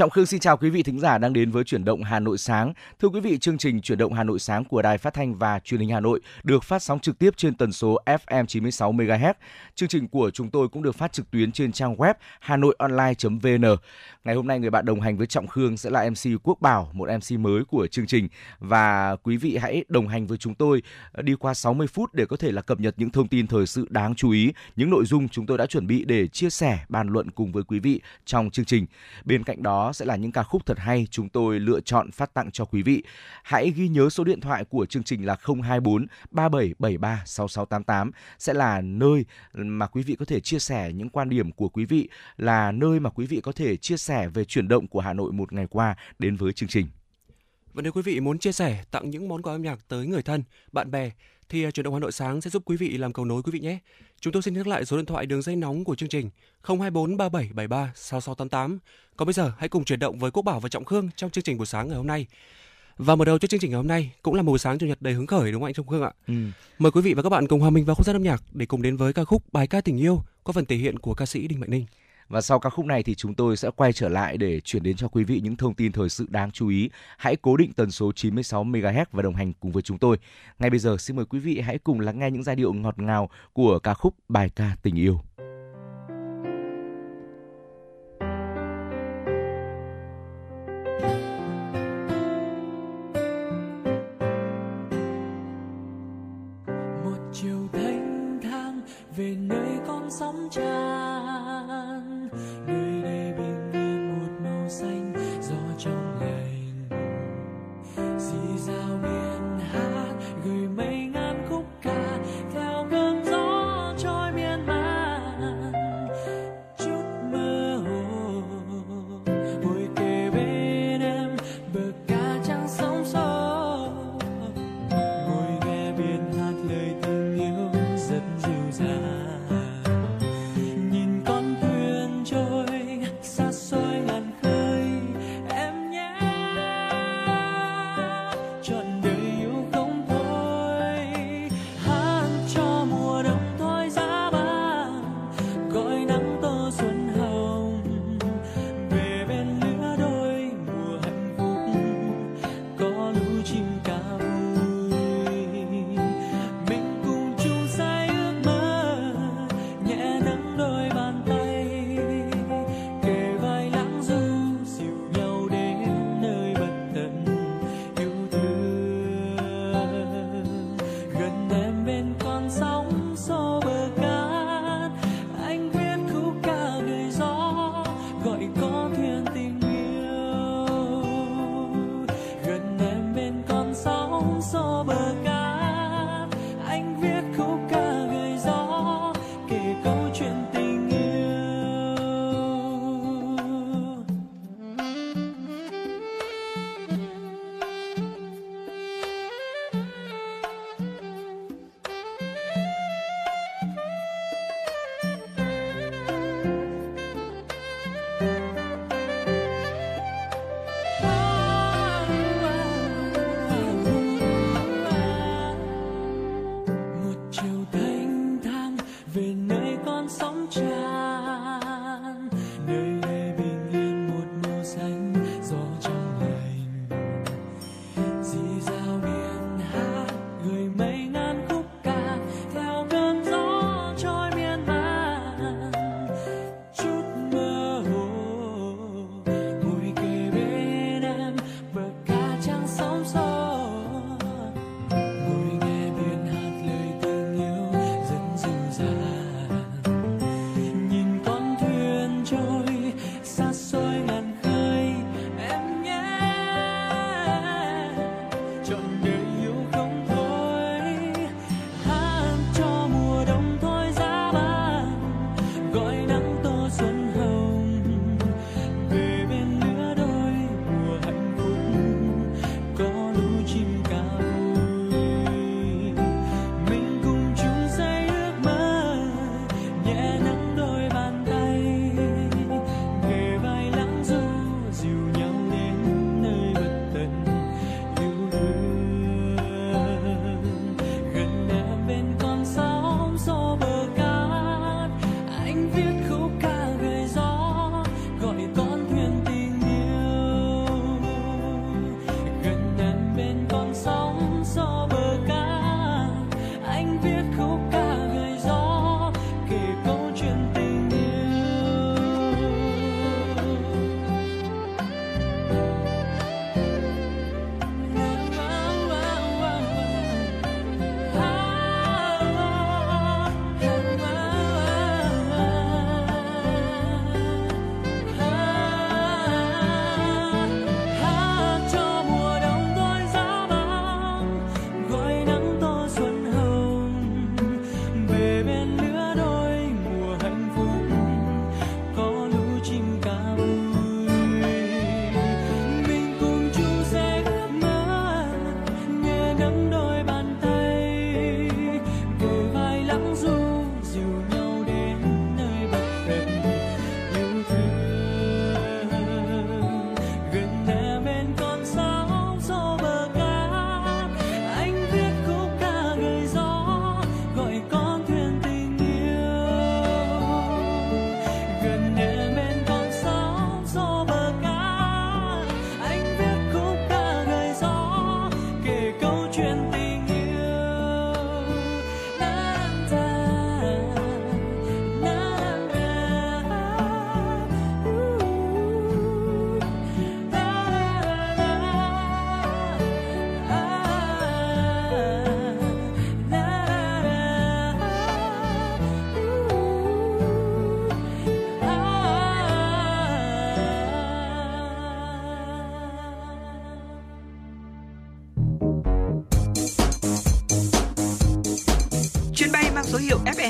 Trọng Khương xin chào quý vị thính giả đang đến với chuyển động Hà Nội sáng. Thưa quý vị, chương trình chuyển động Hà Nội sáng của Đài Phát thanh và Truyền hình Hà Nội được phát sóng trực tiếp trên tần số FM 96 MHz. Chương trình của chúng tôi cũng được phát trực tuyến trên trang web hanoionline.vn. Ngày hôm nay người bạn đồng hành với Trọng Khương sẽ là MC Quốc Bảo, một MC mới của chương trình và quý vị hãy đồng hành với chúng tôi ờ, đi qua 60 phút để có thể là cập nhật những thông tin thời sự đáng chú ý, những nội dung chúng tôi đã chuẩn bị để chia sẻ, bàn luận cùng với quý vị trong chương trình. Bên cạnh đó sẽ là những ca khúc thật hay chúng tôi lựa chọn phát tặng cho quý vị. Hãy ghi nhớ số điện thoại của chương trình là 024 3773 6688 sẽ là nơi mà quý vị có thể chia sẻ những quan điểm của quý vị, là nơi mà quý vị có thể chia sẻ về chuyển động của Hà Nội một ngày qua đến với chương trình. Và nếu quý vị muốn chia sẻ tặng những món quà âm nhạc tới người thân, bạn bè thì à, chuyển động Hà Nội sáng sẽ giúp quý vị làm cầu nối quý vị nhé. Chúng tôi xin nhắc lại số điện thoại đường dây nóng của chương trình 024 3773 6688. Còn bây giờ hãy cùng chuyển động với Quốc Bảo và Trọng Khương trong chương trình buổi sáng ngày hôm nay. Và mở đầu cho chương trình ngày hôm nay cũng là một buổi sáng chủ nhật đầy hứng khởi đúng không anh Trọng Khương ạ? Ừ. Mời quý vị và các bạn cùng hòa mình vào không gian âm nhạc để cùng đến với ca khúc Bài ca tình yêu có phần thể hiện của ca sĩ Đinh Mạnh Ninh. Và sau ca khúc này thì chúng tôi sẽ quay trở lại để chuyển đến cho quý vị những thông tin thời sự đáng chú ý. Hãy cố định tần số 96 MHz và đồng hành cùng với chúng tôi. Ngay bây giờ, xin mời quý vị hãy cùng lắng nghe những giai điệu ngọt ngào của ca khúc Bài ca tình yêu. chiều thanh thang về nơi con sóng tràn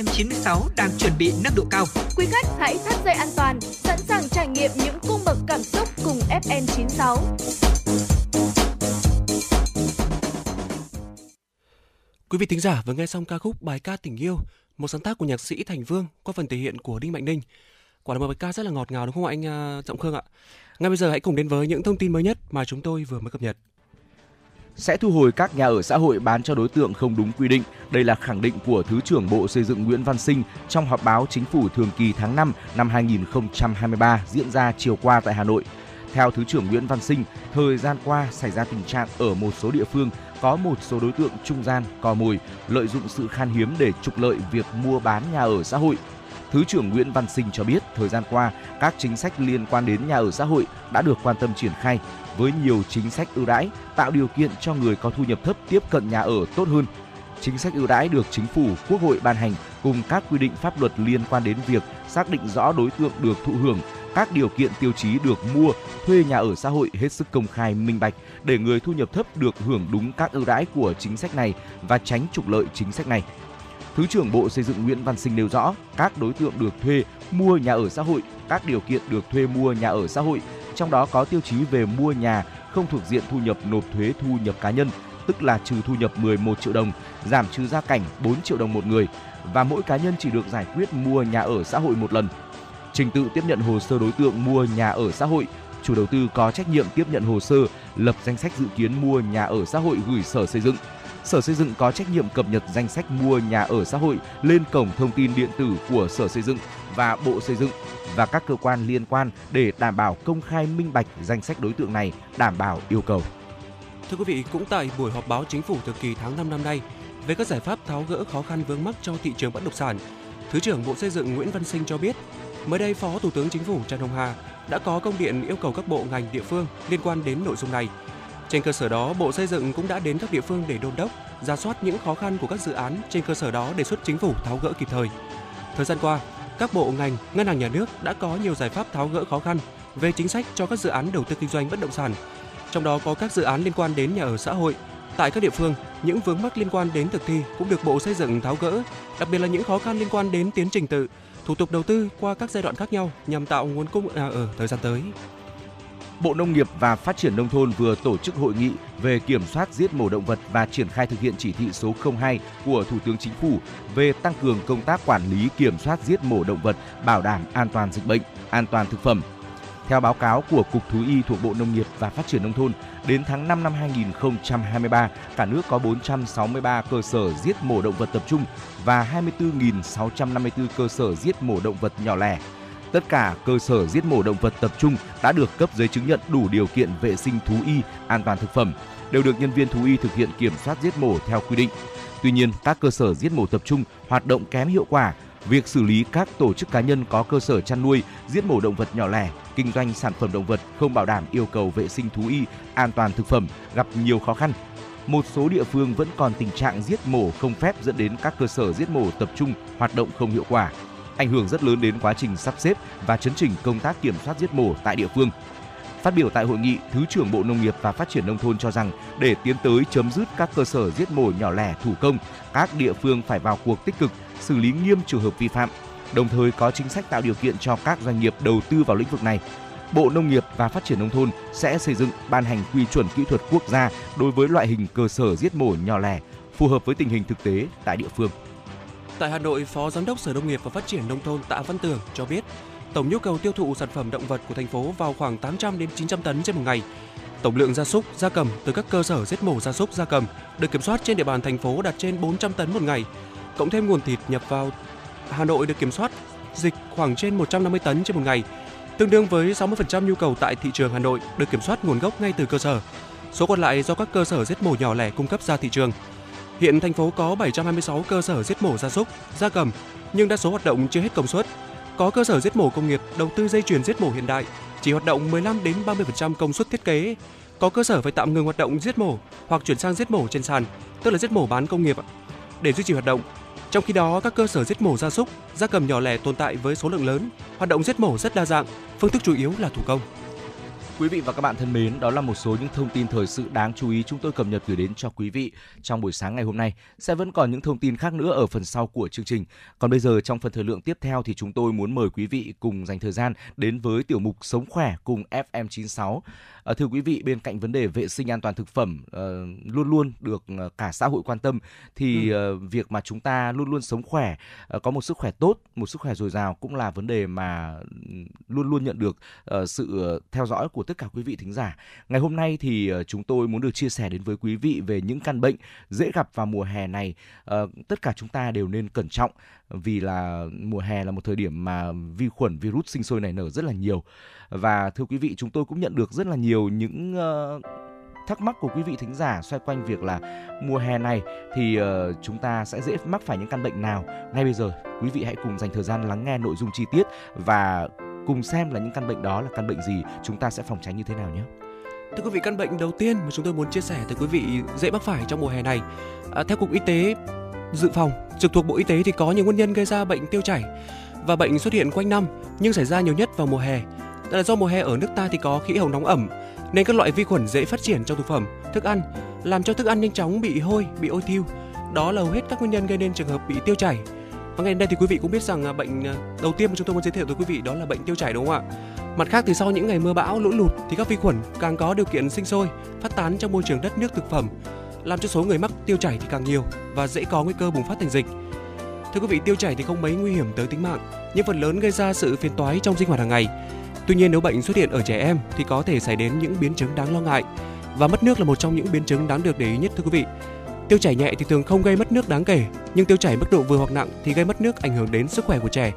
96 đang chuẩn bị nâng độ cao. Quý khách hãy thắt dây an toàn, sẵn sàng trải nghiệm những cung bậc cảm xúc cùng FM 96. Quý vị thính giả vừa nghe xong ca khúc Bài ca tình yêu, một sáng tác của nhạc sĩ Thành Vương qua phần thể hiện của Đinh Mạnh Ninh. Quả là một bài ca rất là ngọt ngào đúng không anh uh, Trọng Khương ạ? Ngay bây giờ hãy cùng đến với những thông tin mới nhất mà chúng tôi vừa mới cập nhật sẽ thu hồi các nhà ở xã hội bán cho đối tượng không đúng quy định. Đây là khẳng định của Thứ trưởng Bộ Xây dựng Nguyễn Văn Sinh trong họp báo chính phủ thường kỳ tháng 5 năm 2023 diễn ra chiều qua tại Hà Nội. Theo Thứ trưởng Nguyễn Văn Sinh, thời gian qua xảy ra tình trạng ở một số địa phương có một số đối tượng trung gian, cò mồi lợi dụng sự khan hiếm để trục lợi việc mua bán nhà ở xã hội. Thứ trưởng Nguyễn Văn Sinh cho biết, thời gian qua, các chính sách liên quan đến nhà ở xã hội đã được quan tâm triển khai với nhiều chính sách ưu đãi tạo điều kiện cho người có thu nhập thấp tiếp cận nhà ở tốt hơn. Chính sách ưu đãi được chính phủ, quốc hội ban hành cùng các quy định pháp luật liên quan đến việc xác định rõ đối tượng được thụ hưởng, các điều kiện tiêu chí được mua, thuê nhà ở xã hội hết sức công khai minh bạch để người thu nhập thấp được hưởng đúng các ưu đãi của chính sách này và tránh trục lợi chính sách này. Thứ trưởng Bộ Xây dựng Nguyễn Văn Sinh nêu rõ, các đối tượng được thuê mua nhà ở xã hội, các điều kiện được thuê mua nhà ở xã hội trong đó có tiêu chí về mua nhà không thuộc diện thu nhập nộp thuế thu nhập cá nhân, tức là trừ thu nhập 11 triệu đồng, giảm trừ gia cảnh 4 triệu đồng một người và mỗi cá nhân chỉ được giải quyết mua nhà ở xã hội một lần. Trình tự tiếp nhận hồ sơ đối tượng mua nhà ở xã hội, chủ đầu tư có trách nhiệm tiếp nhận hồ sơ, lập danh sách dự kiến mua nhà ở xã hội gửi Sở Xây dựng. Sở Xây dựng có trách nhiệm cập nhật danh sách mua nhà ở xã hội lên cổng thông tin điện tử của Sở Xây dựng và Bộ Xây dựng và các cơ quan liên quan để đảm bảo công khai minh bạch danh sách đối tượng này đảm bảo yêu cầu. Thưa quý vị, cũng tại buổi họp báo chính phủ thường kỳ tháng 5 năm nay về các giải pháp tháo gỡ khó khăn vướng mắc cho thị trường bất động sản, Thứ trưởng Bộ Xây dựng Nguyễn Văn Sinh cho biết, mới đây Phó Thủ tướng Chính phủ Trần Hồng Hà đã có công điện yêu cầu các bộ ngành địa phương liên quan đến nội dung này. Trên cơ sở đó, Bộ Xây dựng cũng đã đến các địa phương để đôn đốc, ra soát những khó khăn của các dự án, trên cơ sở đó đề xuất chính phủ tháo gỡ kịp thời. Thời gian qua, các bộ ngành, ngân hàng nhà nước đã có nhiều giải pháp tháo gỡ khó khăn về chính sách cho các dự án đầu tư kinh doanh bất động sản. Trong đó có các dự án liên quan đến nhà ở xã hội. Tại các địa phương, những vướng mắc liên quan đến thực thi cũng được Bộ Xây dựng tháo gỡ, đặc biệt là những khó khăn liên quan đến tiến trình tự, thủ tục đầu tư qua các giai đoạn khác nhau nhằm tạo nguồn cung nhà ở thời gian tới. Bộ Nông nghiệp và Phát triển Nông thôn vừa tổ chức hội nghị về kiểm soát giết mổ động vật và triển khai thực hiện chỉ thị số 02 của Thủ tướng Chính phủ về tăng cường công tác quản lý kiểm soát giết mổ động vật, bảo đảm an toàn dịch bệnh, an toàn thực phẩm. Theo báo cáo của Cục Thú y thuộc Bộ Nông nghiệp và Phát triển Nông thôn, đến tháng 5 năm 2023, cả nước có 463 cơ sở giết mổ động vật tập trung và 24.654 cơ sở giết mổ động vật nhỏ lẻ Tất cả cơ sở giết mổ động vật tập trung đã được cấp giấy chứng nhận đủ điều kiện vệ sinh thú y, an toàn thực phẩm, đều được nhân viên thú y thực hiện kiểm soát giết mổ theo quy định. Tuy nhiên, các cơ sở giết mổ tập trung hoạt động kém hiệu quả, việc xử lý các tổ chức cá nhân có cơ sở chăn nuôi, giết mổ động vật nhỏ lẻ, kinh doanh sản phẩm động vật không bảo đảm yêu cầu vệ sinh thú y, an toàn thực phẩm gặp nhiều khó khăn. Một số địa phương vẫn còn tình trạng giết mổ không phép dẫn đến các cơ sở giết mổ tập trung hoạt động không hiệu quả ảnh hưởng rất lớn đến quá trình sắp xếp và chấn chỉnh công tác kiểm soát giết mổ tại địa phương. Phát biểu tại hội nghị, Thứ trưởng Bộ Nông nghiệp và Phát triển Nông thôn cho rằng để tiến tới chấm dứt các cơ sở giết mổ nhỏ lẻ thủ công, các địa phương phải vào cuộc tích cực, xử lý nghiêm trường hợp vi phạm, đồng thời có chính sách tạo điều kiện cho các doanh nghiệp đầu tư vào lĩnh vực này. Bộ Nông nghiệp và Phát triển Nông thôn sẽ xây dựng ban hành quy chuẩn kỹ thuật quốc gia đối với loại hình cơ sở giết mổ nhỏ lẻ, phù hợp với tình hình thực tế tại địa phương. Tại Hà Nội, Phó Giám đốc Sở Nông nghiệp và Phát triển Nông thôn Tạ Văn Tường cho biết, tổng nhu cầu tiêu thụ sản phẩm động vật của thành phố vào khoảng 800 đến 900 tấn trên một ngày. Tổng lượng gia súc, gia cầm từ các cơ sở giết mổ gia súc, gia cầm được kiểm soát trên địa bàn thành phố đạt trên 400 tấn một ngày. Cộng thêm nguồn thịt nhập vào Hà Nội được kiểm soát dịch khoảng trên 150 tấn trên một ngày, tương đương với 60% nhu cầu tại thị trường Hà Nội được kiểm soát nguồn gốc ngay từ cơ sở. Số còn lại do các cơ sở giết mổ nhỏ lẻ cung cấp ra thị trường. Hiện thành phố có 726 cơ sở giết mổ gia súc, gia cầm, nhưng đa số hoạt động chưa hết công suất. Có cơ sở giết mổ công nghiệp đầu tư dây chuyền giết mổ hiện đại, chỉ hoạt động 15 đến 30% công suất thiết kế. Có cơ sở phải tạm ngừng hoạt động giết mổ hoặc chuyển sang giết mổ trên sàn, tức là giết mổ bán công nghiệp để duy trì hoạt động. Trong khi đó, các cơ sở giết mổ gia súc, gia cầm nhỏ lẻ tồn tại với số lượng lớn, hoạt động giết mổ rất đa dạng, phương thức chủ yếu là thủ công. Quý vị và các bạn thân mến, đó là một số những thông tin thời sự đáng chú ý chúng tôi cập nhật gửi đến cho quý vị trong buổi sáng ngày hôm nay. Sẽ vẫn còn những thông tin khác nữa ở phần sau của chương trình. Còn bây giờ trong phần thời lượng tiếp theo thì chúng tôi muốn mời quý vị cùng dành thời gian đến với tiểu mục Sống khỏe cùng FM96. À, thưa quý vị, bên cạnh vấn đề vệ sinh an toàn thực phẩm uh, luôn luôn được uh, cả xã hội quan tâm thì uh, việc mà chúng ta luôn luôn sống khỏe, có một sức khỏe tốt, một sức khỏe dồi dào cũng là vấn đề mà luôn luôn nhận được sự theo dõi của tất cả quý vị thính giả. Ngày hôm nay thì chúng tôi muốn được chia sẻ đến với quý vị về những căn bệnh dễ gặp vào mùa hè này. Tất cả chúng ta đều nên cẩn trọng vì là mùa hè là một thời điểm mà vi khuẩn virus sinh sôi nảy nở rất là nhiều và thưa quý vị chúng tôi cũng nhận được rất là nhiều những uh, thắc mắc của quý vị thính giả xoay quanh việc là mùa hè này thì uh, chúng ta sẽ dễ mắc phải những căn bệnh nào ngay bây giờ quý vị hãy cùng dành thời gian lắng nghe nội dung chi tiết và cùng xem là những căn bệnh đó là căn bệnh gì chúng ta sẽ phòng tránh như thế nào nhé Thưa quý vị, căn bệnh đầu tiên mà chúng tôi muốn chia sẻ tới quý vị dễ mắc phải trong mùa hè này. À, theo Cục Y tế Dự phòng, trực thuộc Bộ Y tế thì có nhiều nguyên nhân gây ra bệnh tiêu chảy và bệnh xuất hiện quanh năm nhưng xảy ra nhiều nhất vào mùa hè. Đó là do mùa hè ở nước ta thì có khí hậu nóng ẩm nên các loại vi khuẩn dễ phát triển trong thực phẩm, thức ăn, làm cho thức ăn nhanh chóng bị hôi, bị ôi thiêu. Đó là hầu hết các nguyên nhân gây nên trường hợp bị tiêu chảy. Và ngày đây thì quý vị cũng biết rằng à, bệnh à, đầu tiên mà chúng tôi muốn giới thiệu tới quý vị đó là bệnh tiêu chảy đúng không ạ? Mặt khác thì sau những ngày mưa bão, lũ lụt thì các vi khuẩn càng có điều kiện sinh sôi, phát tán trong môi trường đất nước thực phẩm, làm cho số người mắc tiêu chảy thì càng nhiều và dễ có nguy cơ bùng phát thành dịch. Thưa quý vị, tiêu chảy thì không mấy nguy hiểm tới tính mạng, nhưng phần lớn gây ra sự phiền toái trong sinh hoạt hàng ngày. Tuy nhiên nếu bệnh xuất hiện ở trẻ em thì có thể xảy đến những biến chứng đáng lo ngại và mất nước là một trong những biến chứng đáng được để ý nhất thưa quý vị. Tiêu chảy nhẹ thì thường không gây mất nước đáng kể, nhưng tiêu chảy mức độ vừa hoặc nặng thì gây mất nước ảnh hưởng đến sức khỏe của trẻ.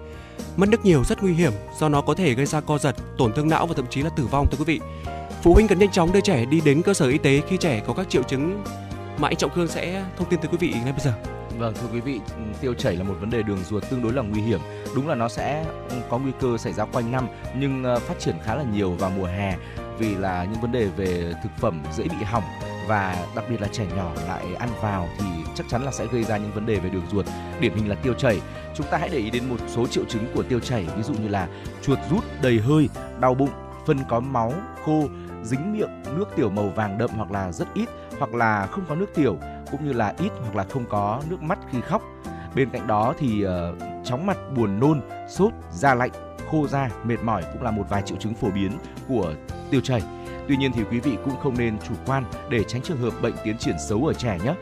Mất nước nhiều rất nguy hiểm do nó có thể gây ra co giật, tổn thương não và thậm chí là tử vong thưa quý vị. Phụ huynh cần nhanh chóng đưa trẻ đi đến cơ sở y tế khi trẻ có các triệu chứng mà anh Trọng Khương sẽ thông tin tới quý vị ngay bây giờ. Vâng thưa quý vị, tiêu chảy là một vấn đề đường ruột tương đối là nguy hiểm. Đúng là nó sẽ có nguy cơ xảy ra quanh năm nhưng ờ, phát triển khá là nhiều vào mùa hè vì là những vấn đề về thực phẩm dễ bị hỏng và đặc biệt là trẻ nhỏ lại ăn vào thì chắc chắn là sẽ gây ra những vấn đề về đường ruột điển hình là tiêu chảy chúng ta hãy để ý đến một số triệu chứng của tiêu chảy ví dụ như là chuột rút đầy hơi đau bụng phân có máu khô dính miệng nước tiểu màu vàng đậm hoặc là rất ít hoặc là không có nước tiểu cũng như là ít hoặc là không có nước mắt khi khóc. Bên cạnh đó thì uh, chóng mặt, buồn nôn, sốt, da lạnh, khô da, mệt mỏi cũng là một vài triệu chứng phổ biến của tiêu chảy. Tuy nhiên thì quý vị cũng không nên chủ quan để tránh trường hợp bệnh tiến triển xấu ở trẻ nhé.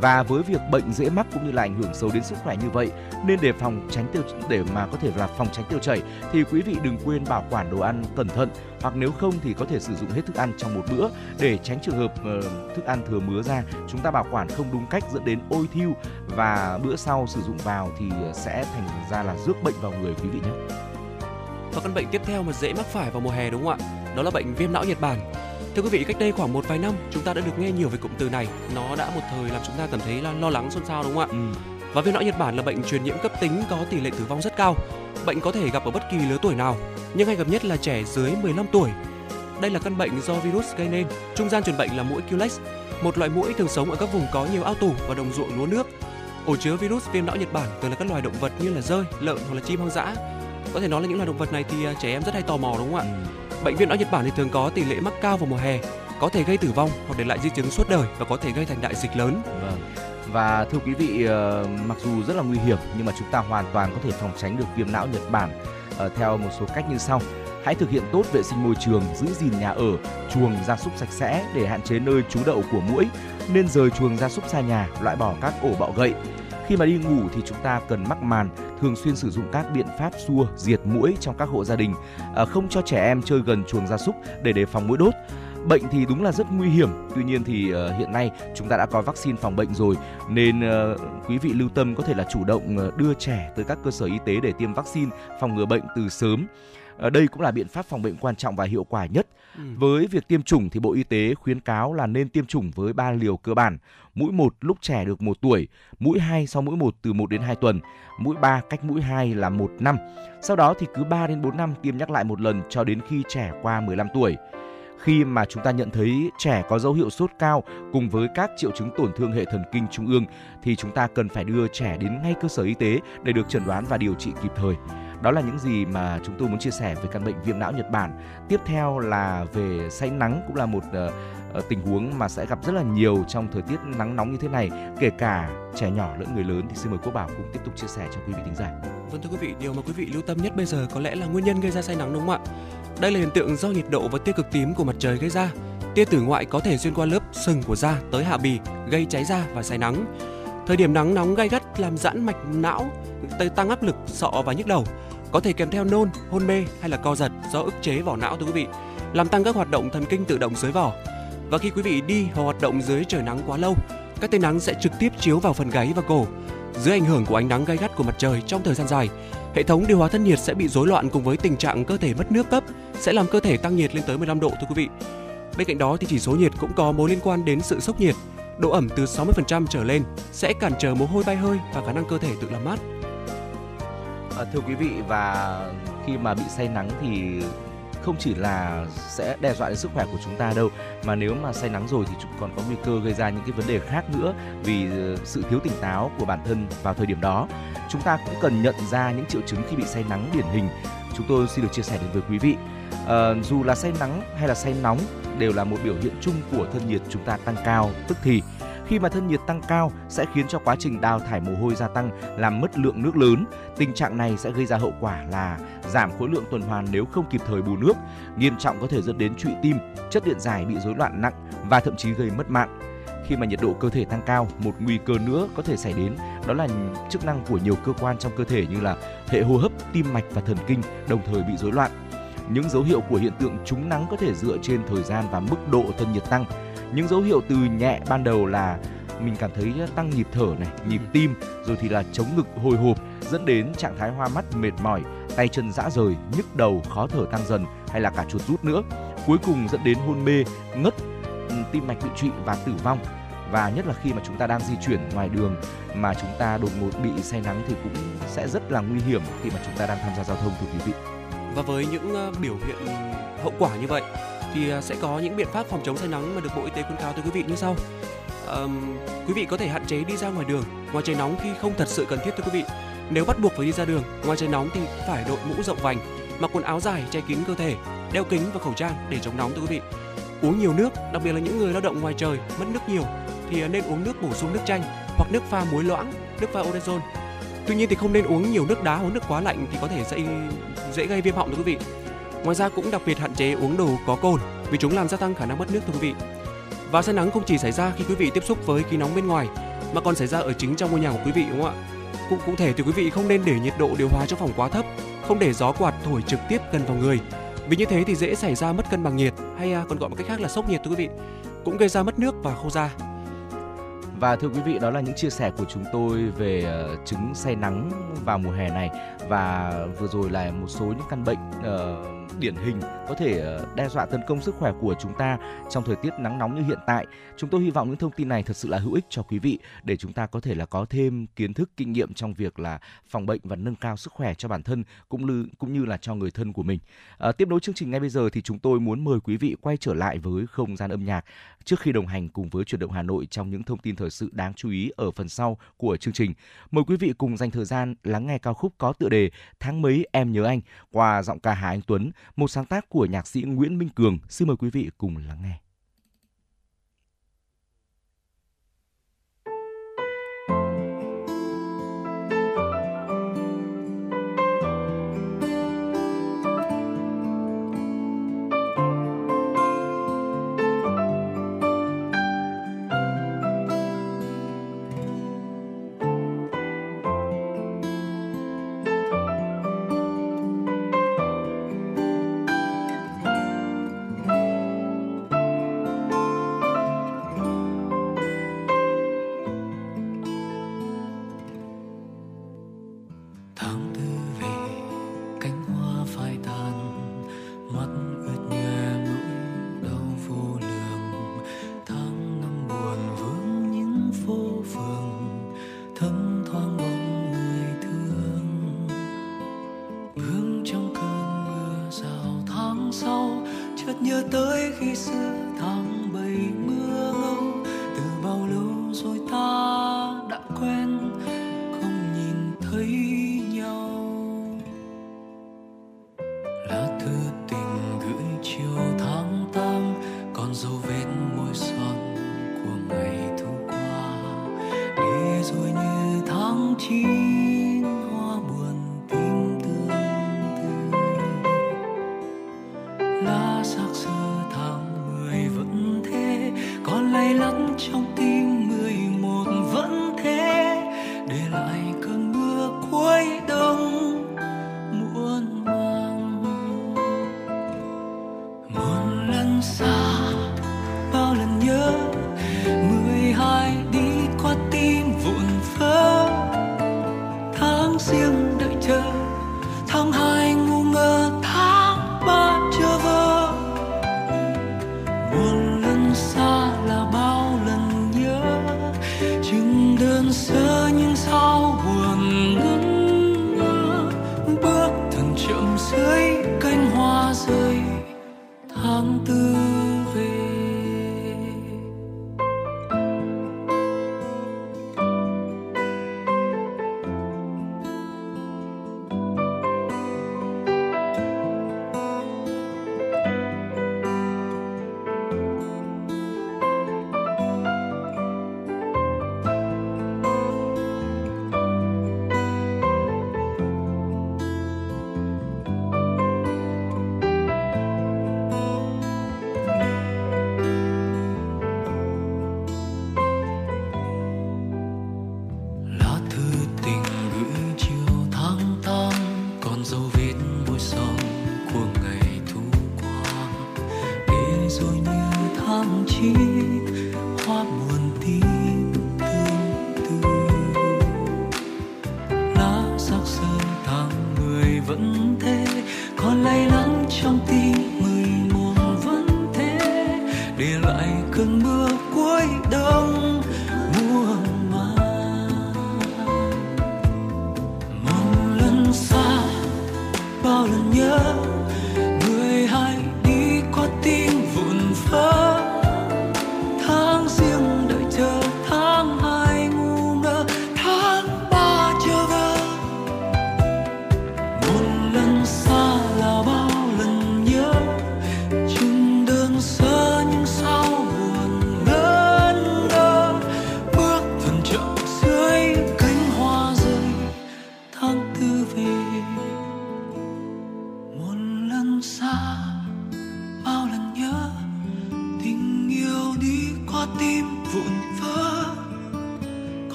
Và với việc bệnh dễ mắc cũng như là ảnh hưởng xấu đến sức khỏe như vậy nên để phòng tránh tiêu để mà có thể là phòng tránh tiêu chảy thì quý vị đừng quên bảo quản đồ ăn cẩn thận hoặc nếu không thì có thể sử dụng hết thức ăn trong một bữa để tránh trường hợp uh, thức ăn thừa mứa ra chúng ta bảo quản không đúng cách dẫn đến ôi thiêu và bữa sau sử dụng vào thì sẽ thành ra là rước bệnh vào người quý vị nhé. Và căn bệnh tiếp theo mà dễ mắc phải vào mùa hè đúng không ạ? Đó là bệnh viêm não Nhật Bản. Thưa quý vị, cách đây khoảng một vài năm chúng ta đã được nghe nhiều về cụm từ này. Nó đã một thời làm chúng ta cảm thấy là lo lắng xôn xao đúng không ạ? Ừ. Và viêm não Nhật Bản là bệnh truyền nhiễm cấp tính có tỷ lệ tử vong rất cao. Bệnh có thể gặp ở bất kỳ lứa tuổi nào, nhưng hay gặp nhất là trẻ dưới 15 tuổi. Đây là căn bệnh do virus gây nên. Trung gian truyền bệnh là mũi Culex, một loại mũi thường sống ở các vùng có nhiều ao tù và đồng ruộng lúa nước. Ổ chứa virus viêm não Nhật Bản thường là các loài động vật như là rơi, lợn hoặc là chim hoang dã. Có thể nói là những loài động vật này thì à, trẻ em rất hay tò mò đúng không ạ? Ừ Bệnh viêm não Nhật Bản thì thường có tỷ lệ mắc cao vào mùa hè, có thể gây tử vong hoặc để lại di chứng suốt đời và có thể gây thành đại dịch lớn. Vâng. Và thưa quý vị, ờ, mặc dù rất là nguy hiểm nhưng mà chúng ta hoàn toàn có thể phòng tránh được viêm não Nhật Bản ờ, theo một số cách như sau. Hãy thực hiện tốt vệ sinh môi trường, giữ gìn nhà ở, chuồng gia súc sạch sẽ để hạn chế nơi trú đậu của muỗi. Nên rời chuồng gia súc xa nhà, loại bỏ các ổ bọ gậy. Khi mà đi ngủ thì chúng ta cần mắc màn, thường xuyên sử dụng các biện pháp xua, diệt muỗi trong các hộ gia đình, ờ, không cho trẻ em chơi gần chuồng gia súc để đề phòng muỗi đốt. Bệnh thì đúng là rất nguy hiểm, tuy nhiên thì uh, hiện nay chúng ta đã có vaccine phòng bệnh rồi nên uh, quý vị lưu tâm có thể là chủ động uh, đưa trẻ tới các cơ sở y tế để tiêm vaccine phòng ngừa bệnh từ sớm. Đây cũng là biện pháp phòng bệnh quan trọng và hiệu quả nhất. Ừ. Với việc tiêm chủng thì Bộ Y tế khuyến cáo là nên tiêm chủng với 3 liều cơ bản. Mũi 1 lúc trẻ được 1 tuổi, mũi 2 sau mũi 1 từ 1 đến 2 tuần, mũi 3 cách mũi 2 là 1 năm. Sau đó thì cứ 3 đến 4 năm tiêm nhắc lại một lần cho đến khi trẻ qua 15 tuổi khi mà chúng ta nhận thấy trẻ có dấu hiệu sốt cao cùng với các triệu chứng tổn thương hệ thần kinh trung ương thì chúng ta cần phải đưa trẻ đến ngay cơ sở y tế để được chẩn đoán và điều trị kịp thời. Đó là những gì mà chúng tôi muốn chia sẻ về căn bệnh viêm não Nhật Bản. Tiếp theo là về say nắng cũng là một uh, tình huống mà sẽ gặp rất là nhiều trong thời tiết nắng nóng như thế này, kể cả trẻ nhỏ lẫn người lớn thì xin mời Quốc Bảo cũng tiếp tục chia sẻ cho quý vị thính giả. Vâng thưa quý vị, điều mà quý vị lưu tâm nhất bây giờ có lẽ là nguyên nhân gây ra say nắng đúng không ạ? Đây là hiện tượng do nhiệt độ và tia cực tím của mặt trời gây ra. Tia tử ngoại có thể xuyên qua lớp sừng của da tới hạ bì, gây cháy da và say nắng. Thời điểm nắng nóng gay gắt làm giãn mạch não, tăng áp lực sọ và nhức đầu, có thể kèm theo nôn, hôn mê hay là co giật do ức chế vỏ não thưa quý vị, làm tăng các hoạt động thần kinh tự động dưới vỏ. Và khi quý vị đi hoặc hoạt động dưới trời nắng quá lâu, các tia nắng sẽ trực tiếp chiếu vào phần gáy và cổ. Dưới ảnh hưởng của ánh nắng gay gắt của mặt trời trong thời gian dài, hệ thống điều hòa thân nhiệt sẽ bị rối loạn cùng với tình trạng cơ thể mất nước cấp, sẽ làm cơ thể tăng nhiệt lên tới 15 độ thưa quý vị. Bên cạnh đó thì chỉ số nhiệt cũng có mối liên quan đến sự sốc nhiệt. Độ ẩm từ 60% trở lên sẽ cản trở mồ hôi bay hơi và khả năng cơ thể tự làm mát. À, thưa quý vị và khi mà bị say nắng thì không chỉ là sẽ đe dọa đến sức khỏe của chúng ta đâu mà nếu mà say nắng rồi thì chúng còn có nguy cơ gây ra những cái vấn đề khác nữa vì ờ, sự thiếu tỉnh táo của bản thân vào thời điểm đó. Chúng ta cũng cần nhận ra những triệu chứng khi bị say nắng điển hình. Chúng tôi xin được chia sẻ đến với quý vị. À, dù là say nắng hay là say nóng đều là một biểu hiện chung của thân nhiệt chúng ta tăng cao tức thì khi mà thân nhiệt tăng cao sẽ khiến cho quá trình đào thải mồ hôi gia tăng, làm mất lượng nước lớn. Tình trạng này sẽ gây ra hậu quả là giảm khối lượng tuần hoàn nếu không kịp thời bù nước, nghiêm trọng có thể dẫn đến trụy tim, chất điện giải bị rối loạn nặng và thậm chí gây mất mạng khi mà nhiệt độ cơ thể tăng cao, một nguy cơ nữa có thể xảy đến đó là chức năng của nhiều cơ quan trong cơ thể như là hệ hô hấp, tim mạch và thần kinh đồng thời bị rối loạn. Những dấu hiệu của hiện tượng trúng nắng có thể dựa trên thời gian và mức độ thân nhiệt tăng. Những dấu hiệu từ nhẹ ban đầu là mình cảm thấy tăng nhịp thở này, nhịp tim, rồi thì là chống ngực hồi hộp, dẫn đến trạng thái hoa mắt mệt mỏi, tay chân rã rời, nhức đầu, khó thở tăng dần hay là cả chuột rút nữa. Cuối cùng dẫn đến hôn mê, ngất, tim mạch bị trụy và tử vong và nhất là khi mà chúng ta đang di chuyển ngoài đường mà chúng ta đột ngột bị say nắng thì cũng sẽ rất là nguy hiểm khi mà chúng ta đang tham gia giao thông thưa quý vị. Và với những ờ, biểu hiện hậu quả như vậy thì à, sẽ có những biện pháp phòng chống say nắng mà được Bộ Y tế khuyến cáo tới quý vị như sau. Um, quý vị có thể hạn chế đi ra ngoài đường ngoài trời nóng khi không thật sự cần thiết thưa quý vị. Nếu bắt buộc phải đi ra đường ngoài trời nóng thì phải đội mũ rộng vành, mặc quần áo dài che kín cơ thể, đeo kính và khẩu trang để chống nóng thưa quý vị. Uống nhiều nước, đặc biệt là những người lao động ngoài trời mất nước nhiều thì à, nên uống nước bổ sung nước chanh hoặc nước pha muối loãng, nước pha orezon. Tuy nhiên thì không nên uống nhiều nước đá hoặc nước quá lạnh thì có thể sẽ dễ gây viêm họng thưa quý vị. Ngoài ra cũng đặc biệt hạn chế uống đồ có cồn vì chúng làm gia tăng khả năng mất nước thưa quý vị. Và say nắng không chỉ xảy ra khi quý vị tiếp xúc với khí nóng bên ngoài mà còn xảy ra ở chính trong ngôi nhà của quý vị đúng không ạ? Cũng cụ thể thì quý vị không nên để nhiệt độ điều hòa trong phòng quá thấp, không để gió quạt thổi trực tiếp gần vào người. Vì như thế thì dễ xảy ra mất cân bằng nhiệt hay à, còn gọi một cách khác là sốc nhiệt thưa quý vị. Cũng gây ra mất nước và khô da. Và thưa quý vị, đó là những chia sẻ của chúng tôi về ờ, chứng say nắng vào mùa hè này và vừa rồi là một số những căn bệnh uh, điển hình có thể ờ, đe dọa tấn công sức khỏe của chúng ta trong thời tiết nắng nóng như hiện tại. Chúng tôi hy vọng những thông tin này thật sự là hữu ích cho quý vị để chúng ta có thể là có thêm kiến thức kinh nghiệm trong việc là phòng bệnh và nâng cao sức khỏe cho bản thân cũng như cũng như là cho người thân của mình. À, tiếp nối chương trình ngay bây giờ thì chúng tôi muốn mời quý vị quay trở lại với không gian âm nhạc trước khi đồng hành cùng với chuyển động Hà Nội trong những thông tin thời sự đáng chú ý ở phần sau của chương trình. Mời quý vị cùng dành thời gian lắng nghe ca khúc có tựa đề Tháng mấy em nhớ anh qua giọng ca Hà Anh Tuấn, một sáng tác của nhạc sĩ Nguyễn Minh Cường. Xin mời quý vị cùng lắng nghe.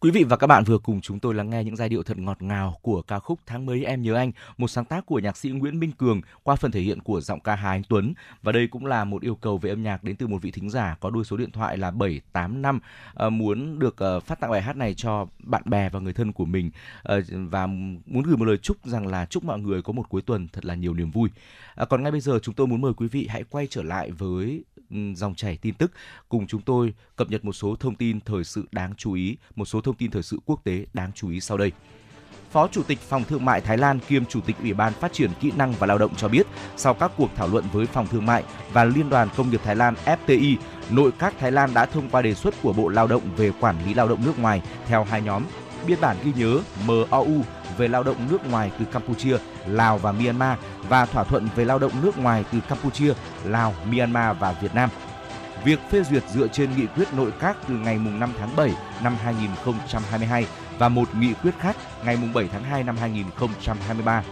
Quý vị và các bạn vừa cùng chúng tôi lắng nghe những giai điệu thật ngọt ngào của ca khúc Tháng mới em nhớ anh, một sáng tác của nhạc sĩ Nguyễn Minh Cường qua phần thể hiện của giọng ca Hà Anh Tuấn. Và đây cũng là một yêu cầu về âm nhạc đến từ một vị thính giả có đuôi số điện thoại là 785 uh, ờ, muốn được ờ, phát tặng bài hát này cho bạn bè và người thân của mình ờ, và muốn gửi một lời chúc rằng là chúc mọi người có một cuối tuần thật là nhiều niềm vui. Còn ngay bây giờ chúng tôi muốn mời quý vị hãy quay trở lại với ừ, dòng chảy tin tức cùng chúng tôi cập nhật một số thông tin thời sự đáng chú ý, một số thông tin thời sự quốc tế đáng chú ý sau đây. Phó Chủ tịch Phòng Thương mại Thái Lan kiêm Chủ tịch Ủy ban Phát triển Kỹ năng và Lao động cho biết, sau các cuộc thảo luận với Phòng Thương mại và Liên đoàn Công nghiệp Thái Lan FTI, nội các Thái Lan đã thông qua đề xuất của Bộ Lao động về quản lý lao động nước ngoài theo hai nhóm biên bản ghi nhớ MOU về lao động nước ngoài từ Campuchia, Lào và Myanmar và thỏa thuận về lao động nước ngoài từ Campuchia, Lào, Myanmar và Việt Nam. Việc phê duyệt dựa trên nghị quyết nội các từ ngày 5 tháng 7 năm 2022 và một nghị quyết khác ngày 7 tháng 2 năm 2023.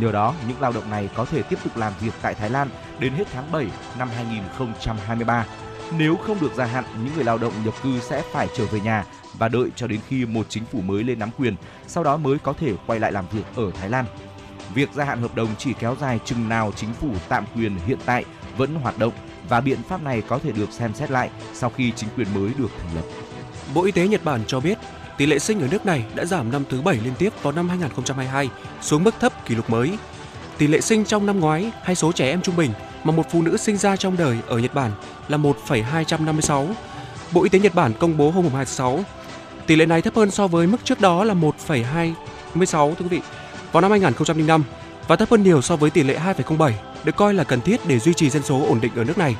Nhờ đó, những lao động này có thể tiếp tục làm việc tại Thái Lan đến hết tháng 7 năm 2023 Nếu không được gia hạn, những người lao động nhập cư sẽ phải trở về nhà và đợi cho đến khi một chính phủ mới lên nắm quyền, sau đó mới có thể quay lại làm việc ở Thái Lan. Việc gia hạn hợp đồng chỉ kéo dài chừng nào chính phủ tạm quyền hiện tại vẫn hoạt động và biện pháp này có thể được xem xét lại sau khi chính quyền mới được thành lập. Bộ Y tế Nhật Bản cho biết tỷ lệ sinh ở nước này đã giảm năm thứ bảy liên tiếp vào năm 2022 xuống mức thấp kỷ lục mới. Tỷ lệ sinh trong năm ngoái hay số trẻ em trung bình mà một phụ nữ sinh ra trong đời ở Nhật Bản là 1,256. Bộ Y tế Nhật Bản công bố hôm 2 tháng 6. Tỷ lệ này thấp hơn so với mức trước đó là 1,26 thưa quý vị vào năm 2005 và thấp hơn nhiều so với tỷ lệ 2,07 được coi là cần thiết để duy trì dân số ổn định ở nước này.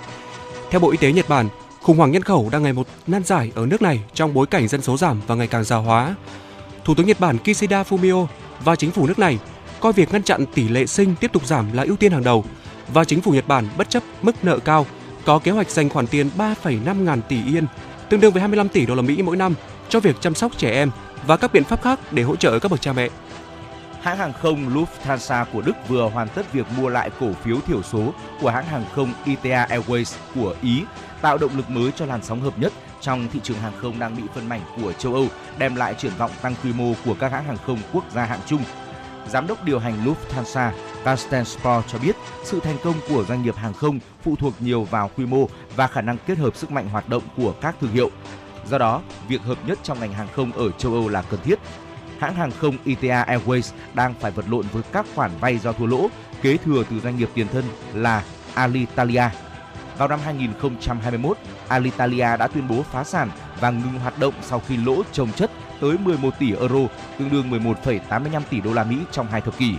Theo Bộ Y tế Nhật Bản, khủng hoảng nhân khẩu đang ngày một nan giải ở nước này trong bối cảnh dân số giảm và ngày càng già hóa. Thủ tướng Nhật Bản Kishida Fumio và chính phủ nước này coi việc ngăn chặn tỷ lệ sinh tiếp tục giảm là ưu tiên hàng đầu và chính phủ Nhật Bản bất chấp mức nợ cao có kế hoạch dành khoản tiền 3,5 ngàn tỷ yên, tương đương với 25 tỷ đô la Mỹ mỗi năm cho việc chăm sóc trẻ em và các biện pháp khác để hỗ trợ các bậc cha mẹ. Hãng hàng không Lufthansa của Đức vừa hoàn tất việc mua lại cổ phiếu thiểu số của hãng hàng không ITA Airways của Ý, tạo động lực mới cho làn sóng hợp nhất trong thị trường hàng không đang bị phân mảnh của châu Âu, đem lại triển vọng tăng quy mô của các hãng hàng không quốc gia hạng trung. Giám đốc điều hành Lufthansa Carsten Spohr cho biết sự thành công của doanh nghiệp hàng không phụ thuộc nhiều vào quy mô và khả năng kết hợp sức mạnh hoạt động của các thương hiệu. Do đó, việc hợp nhất trong ngành hàng không ở châu Âu là cần thiết hãng hàng không ITA Airways đang phải vật lộn với các khoản vay do thua lỗ kế thừa từ doanh nghiệp tiền thân là Alitalia. Vào năm 2021, Alitalia đã tuyên bố phá sản và ngừng hoạt động sau khi lỗ trồng chất tới 11 tỷ euro, tương đương 11,85 tỷ đô la Mỹ trong hai thập kỷ.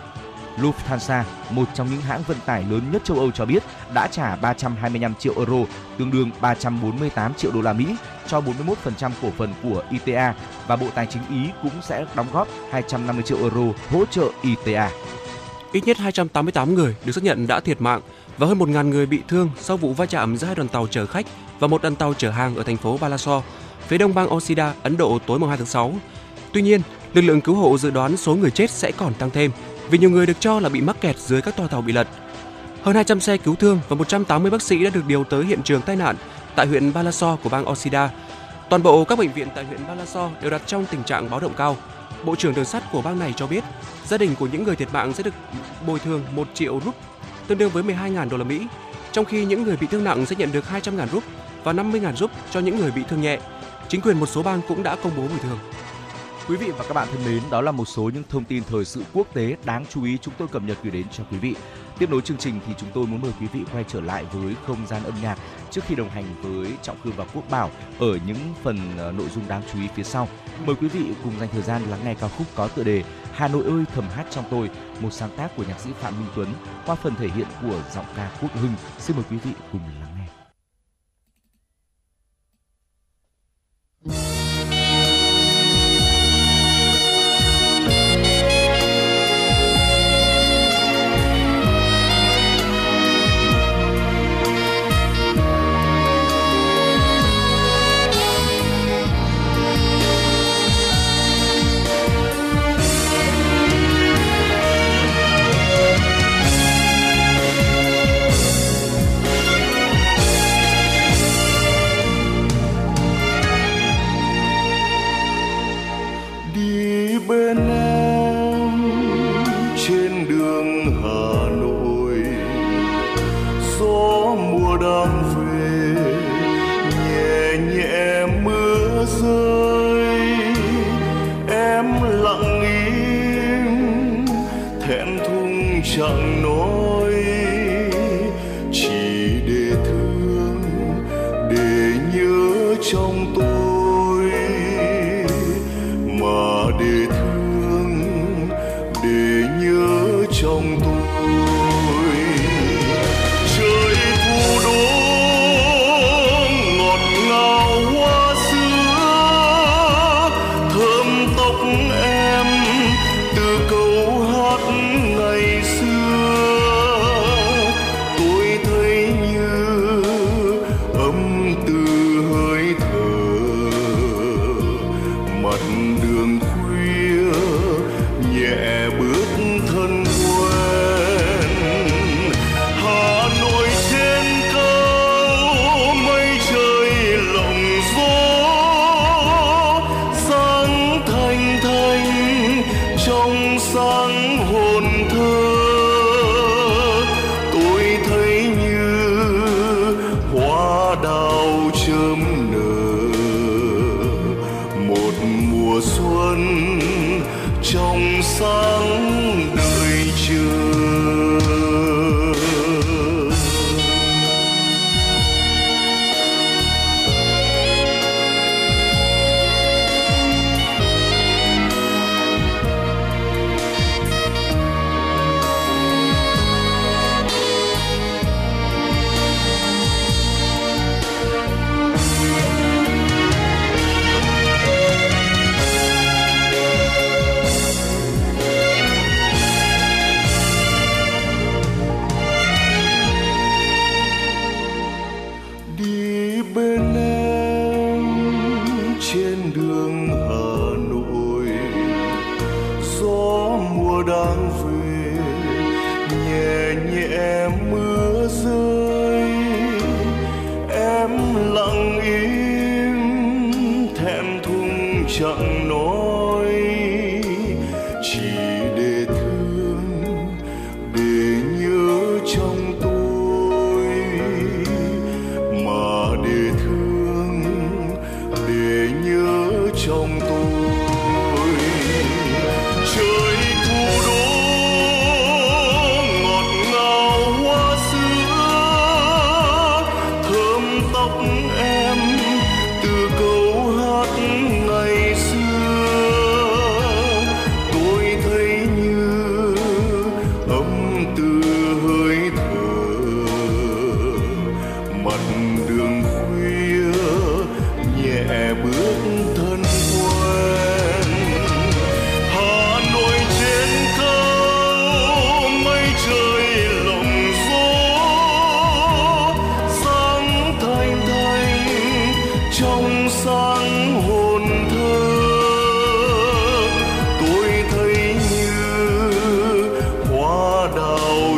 Lufthansa, một trong những hãng vận tải lớn nhất châu Âu cho biết đã trả 325 triệu euro, tương đương 348 triệu đô la Mỹ cho 41% cổ phần của ITA và Bộ Tài chính Ý cũng sẽ đóng góp 250 triệu euro hỗ trợ ITA. Ít nhất 288 người được xác nhận đã thiệt mạng và hơn 1.000 người bị thương sau vụ va chạm giữa hai đoàn tàu chở khách và một đoàn tàu chở hàng ở thành phố Balasore, phía đông bang Osida, Ấn Độ tối 2 tháng 6. Tuy nhiên, lực lượng cứu hộ dự đoán số người chết sẽ còn tăng thêm vì nhiều người được cho là bị mắc kẹt dưới các toa tàu bị lật. Hơn 200 xe cứu thương và 180 bác sĩ đã được điều tới hiện trường tai nạn tại huyện Balasore của bang Osida. Toàn bộ các bệnh viện tại huyện Balasore đều đặt trong tình trạng báo động cao. Bộ trưởng đường sắt của bang này cho biết, gia đình của những người thiệt mạng sẽ được bồi thường 1 triệu rúp, tương đương với 12.000 đô la Mỹ, trong khi những người bị thương nặng sẽ nhận được 200.000 rúp và 50.000 rúp cho những người bị thương nhẹ. Chính quyền một số bang cũng đã công bố bồi thường. Quý vị và các bạn thân mến, đó là một số những thông tin thời sự quốc tế đáng chú ý chúng tôi cập nhật gửi đến cho quý vị. Tiếp nối chương trình thì chúng tôi muốn mời quý vị quay trở lại với không gian âm nhạc trước khi đồng hành với Trọng Khương và Quốc Bảo ở những phần ờ, nội dung đáng chú ý phía sau. Mời quý vị cùng dành thời gian lắng nghe ca khúc có tựa đề Hà Nội ơi thầm hát trong tôi, một sáng tác của nhạc sĩ Phạm Minh Tuấn qua phần thể hiện của giọng ca Quốc Hưng. Xin mời quý vị cùng lắng nghe.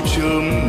Chớm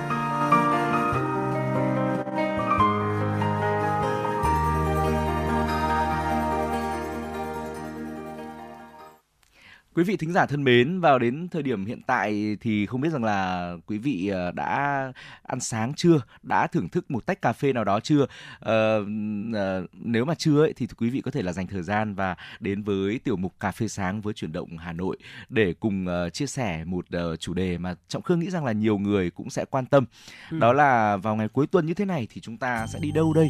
Quý vị thính giả thân mến, vào đến thời điểm hiện tại thì không biết rằng là quý vị ờ, đã ăn sáng chưa, đã thưởng thức một tách cà phê nào đó chưa? Ờ, ờ, nếu mà chưa ấy, thì quý vị có thể là dành thời gian và đến với tiểu mục cà phê sáng với chuyển động Hà Nội để cùng ờ, chia sẻ một chủ đề mà Trọng Khương nghĩ rằng là nhiều người cũng sẽ quan tâm. Ừ. Đó là vào ngày cuối tuần như thế này thì chúng ta sẽ đi đâu đây?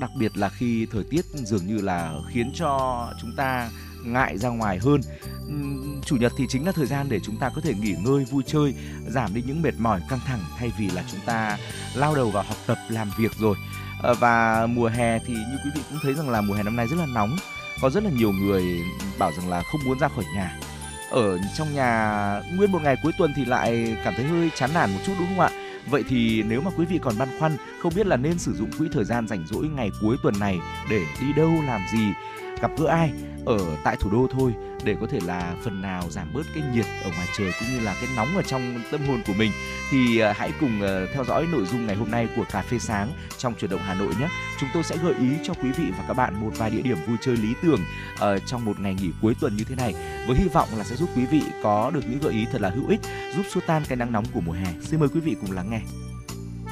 Đặc biệt là khi thời tiết dường như là khiến cho chúng ta ngại ra ngoài hơn. Chủ nhật thì chính là thời gian để chúng ta có thể nghỉ ngơi vui chơi giảm đi những mệt mỏi căng thẳng thay vì là chúng ta lao đầu vào học tập làm việc rồi. Ờ, và mùa hè thì như quý vị cũng thấy rằng là mùa hè năm nay rất là nóng. Có rất là nhiều người bảo rằng là không muốn ra khỏi nhà. Ở trong nhà nguyên một ngày cuối tuần thì lại cảm thấy hơi chán nản một chút đúng không ạ? Vậy thì nếu mà quý vị còn băn khoăn không biết là nên sử dụng quỹ thời gian rảnh rỗi ngày cuối tuần này để đi đâu làm gì, gặp gỡ ai ở tại thủ đô thôi để có thể là phần nào giảm bớt cái nhiệt ở ngoài trời cũng như là cái nóng ở trong tâm hồn của mình thì à, hãy cùng à, theo dõi nội dung ngày hôm nay của cà phê sáng trong chuyển động Hà Nội nhé. Chúng tôi sẽ gợi ý cho quý vị và các bạn một vài địa điểm vui chơi lý tưởng uh, trong một ngày nghỉ cuối tuần như thế này với hy vọng là sẽ giúp quý vị có được những gợi ý thật là hữu ích giúp xua tan cái nắng nóng của mùa hè. Xin mời quý vị cùng lắng nghe.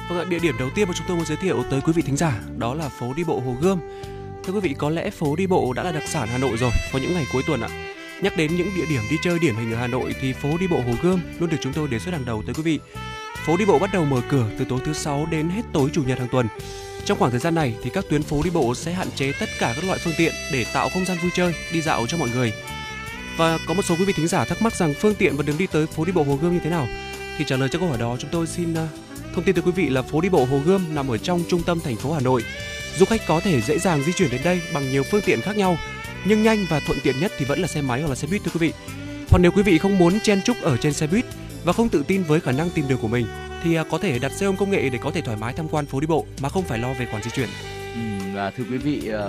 Vâng địa điểm đầu tiên mà chúng tôi muốn giới thiệu tới quý vị thính giả đó là phố đi bộ Hồ Gươm. Thưa quý vị, có lẽ phố đi bộ đã là đặc sản Hà Nội rồi vào những ngày cuối tuần ạ. Nhắc đến những địa điểm đi chơi điển hình ở Hà Nội thì phố đi bộ Hồ Gươm luôn được chúng tôi đề xuất hàng đầu tới quý vị. Phố đi bộ bắt đầu mở cửa từ tối thứ sáu đến hết tối chủ nhật hàng tuần. Trong khoảng thời gian này thì các tuyến phố đi bộ sẽ hạn chế tất cả các loại phương tiện để tạo không gian vui chơi, đi dạo cho mọi người. Và có một số quý vị thính giả thắc mắc rằng phương tiện và đường đi tới phố đi bộ Hồ Gươm như thế nào? Thì trả lời cho câu hỏi đó chúng tôi xin ờ, thông tin tới quý vị là phố đi bộ Hồ Gươm nằm ở trong trung tâm thành phố Hà Nội. Du khách có thể dễ dàng di chuyển đến đây bằng nhiều phương tiện khác nhau nhưng nhanh và thuận tiện nhất thì vẫn là xe máy hoặc là xe buýt thưa quý vị. Còn nếu quý vị không muốn chen chúc ở trên xe buýt và không tự tin với khả năng tìm đường của mình thì à, có thể đặt xe ôm công nghệ để có thể thoải mái tham quan phố đi bộ mà không phải lo về khoản di chuyển. Ừ, và thưa quý vị, à,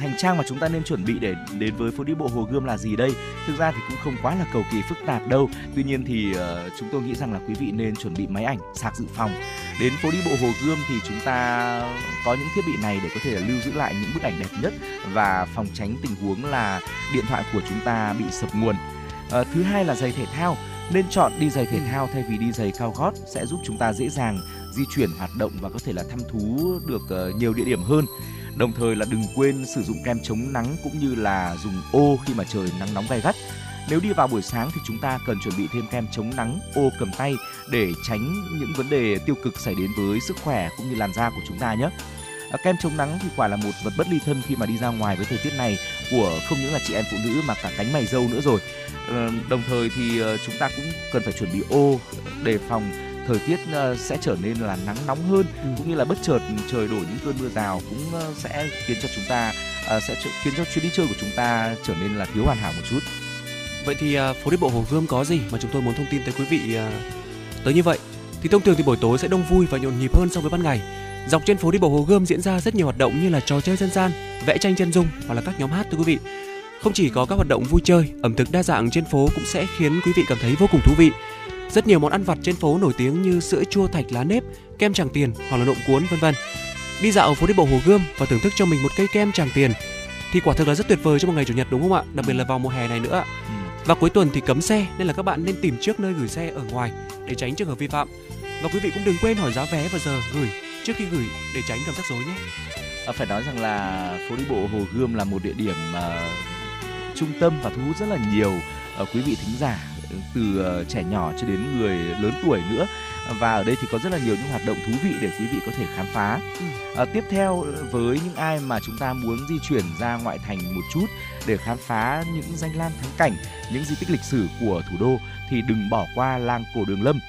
hành trang mà chúng ta nên chuẩn bị để đến với phố đi bộ Hồ Gươm là gì đây? Thực ra thì cũng không quá là cầu kỳ phức tạp đâu. Tuy nhiên thì uh, chúng tôi nghĩ rằng là quý vị nên chuẩn bị máy ảnh, sạc dự phòng. Đến phố đi bộ Hồ Gươm thì chúng ta có những thiết bị này để có thể lưu giữ lại những bức ảnh đẹp nhất và phòng tránh tình huống là điện thoại của chúng ta bị sập nguồn. Uh, thứ hai là giày thể thao nên chọn đi giày thể thao thay vì đi giày cao gót sẽ giúp chúng ta dễ dàng di chuyển hoạt động và có thể là thăm thú được uh, nhiều địa điểm hơn Đồng thời là đừng quên sử dụng kem chống nắng cũng như là dùng ô khi mà trời nắng nóng gay gắt. Nếu đi vào buổi sáng thì chúng ta cần chuẩn bị thêm kem chống nắng, ô cầm tay để tránh những vấn đề tiêu cực xảy đến với sức khỏe cũng như làn da của chúng ta nhé. À, kem chống nắng thì quả là một vật bất ly thân khi mà đi ra ngoài với thời tiết này của không những là chị em phụ nữ mà cả cánh mày râu nữa rồi. Ờ, đồng thời thì ờ, chúng ta cũng cần phải chuẩn bị ô đề phòng thời tiết uh, sẽ trở nên là nắng nóng hơn ừ. cũng như là bất chợt trời đổ những cơn mưa rào cũng uh, sẽ khiến cho chúng ta uh, sẽ khiến cho chuyến đi chơi của chúng ta trở nên là thiếu hoàn hảo một chút. Vậy thì phố đi bộ Hồ Gươm có gì mà chúng tôi muốn thông tin tới quý vị tới như vậy? Thì thông thường thì buổi tối sẽ đông vui và nhộn nhịp hơn so với ban ngày. Dọc trên phố đi bộ Hồ Gươm diễn ra rất nhiều hoạt động như là trò chơi dân gian, vẽ tranh chân dung hoặc là các nhóm hát thưa quý vị. Không chỉ có các hoạt động vui chơi, ẩm thực đa dạng trên phố cũng sẽ khiến quý vị cảm thấy vô cùng thú vị. Rất nhiều món ăn vặt trên phố nổi tiếng như sữa chua thạch lá nếp, kem Tràng Tiền hoặc là nộm cuốn vân vân. Đi dạo phố đi bộ Hồ Gươm và thưởng thức cho mình một cây kem Tràng Tiền thì quả thực là rất tuyệt vời cho một ngày chủ nhật đúng không ạ? Đặc biệt là vào mùa hè này nữa. Ừ. Và cuối tuần thì cấm xe nên là các bạn nên tìm trước nơi gửi xe ở ngoài để tránh trường hợp vi phạm. Và quý vị cũng đừng quên hỏi giá vé và giờ gửi trước khi gửi để tránh cảm giác rối nhé. À, phải nói rằng là phố đi bộ Hồ Gươm là một địa điểm uh, trung tâm và thu hút rất là nhiều uh, quý vị thính giả từ ờ, trẻ nhỏ cho đến người lớn tuổi nữa. Và ở đây thì có rất là nhiều những hoạt động thú vị để quý vị có thể khám phá. À, tiếp theo với những ai mà chúng ta muốn di chuyển ra ngoại thành một chút để khám phá những danh lam thắng cảnh, những di tích lịch sử của thủ đô thì đừng bỏ qua làng cổ Đường Lâm.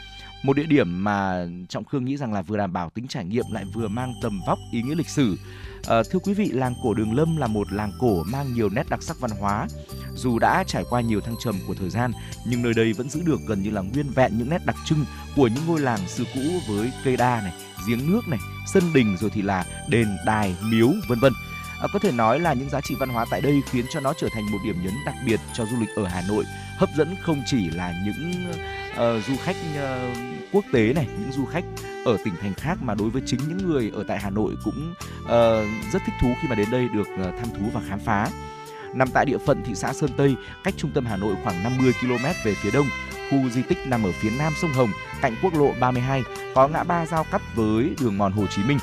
Một địa điểm mà trọng khương nghĩ rằng là vừa đảm bảo tính trải nghiệm lại vừa mang tầm vóc ý nghĩa lịch sử à, thưa quý vị làng cổ đường lâm là một làng cổ mang nhiều nét đặc sắc văn hóa. Dù đã trải qua nhiều thăng trầm của thời gian nhưng nơi đây vẫn giữ được gần như là nguyên vẹn những nét đặc trưng của những ngôi làng xưa cũ với cây đa này giếng nước này sân đình rồi thì là đền đài miếu vân vân. À, có thể nói là những giá trị văn hóa tại đây khiến cho nó trở thành một điểm nhấn đặc biệt cho du lịch ở Hà Nội hấp dẫn không chỉ là những uh, du khách uh, quốc tế này những du khách ở tỉnh thành khác mà đối với chính những người ở tại Hà Nội cũng uh, rất thích thú khi mà đến đây được uh, thăm thú và khám phá nằm tại địa phận thị xã Sơn Tây cách trung tâm Hà Nội khoảng 50 km về phía đông khu di tích nằm ở phía nam sông Hồng cạnh quốc lộ 32 có ngã ba giao cắt với đường mòn Hồ Chí Minh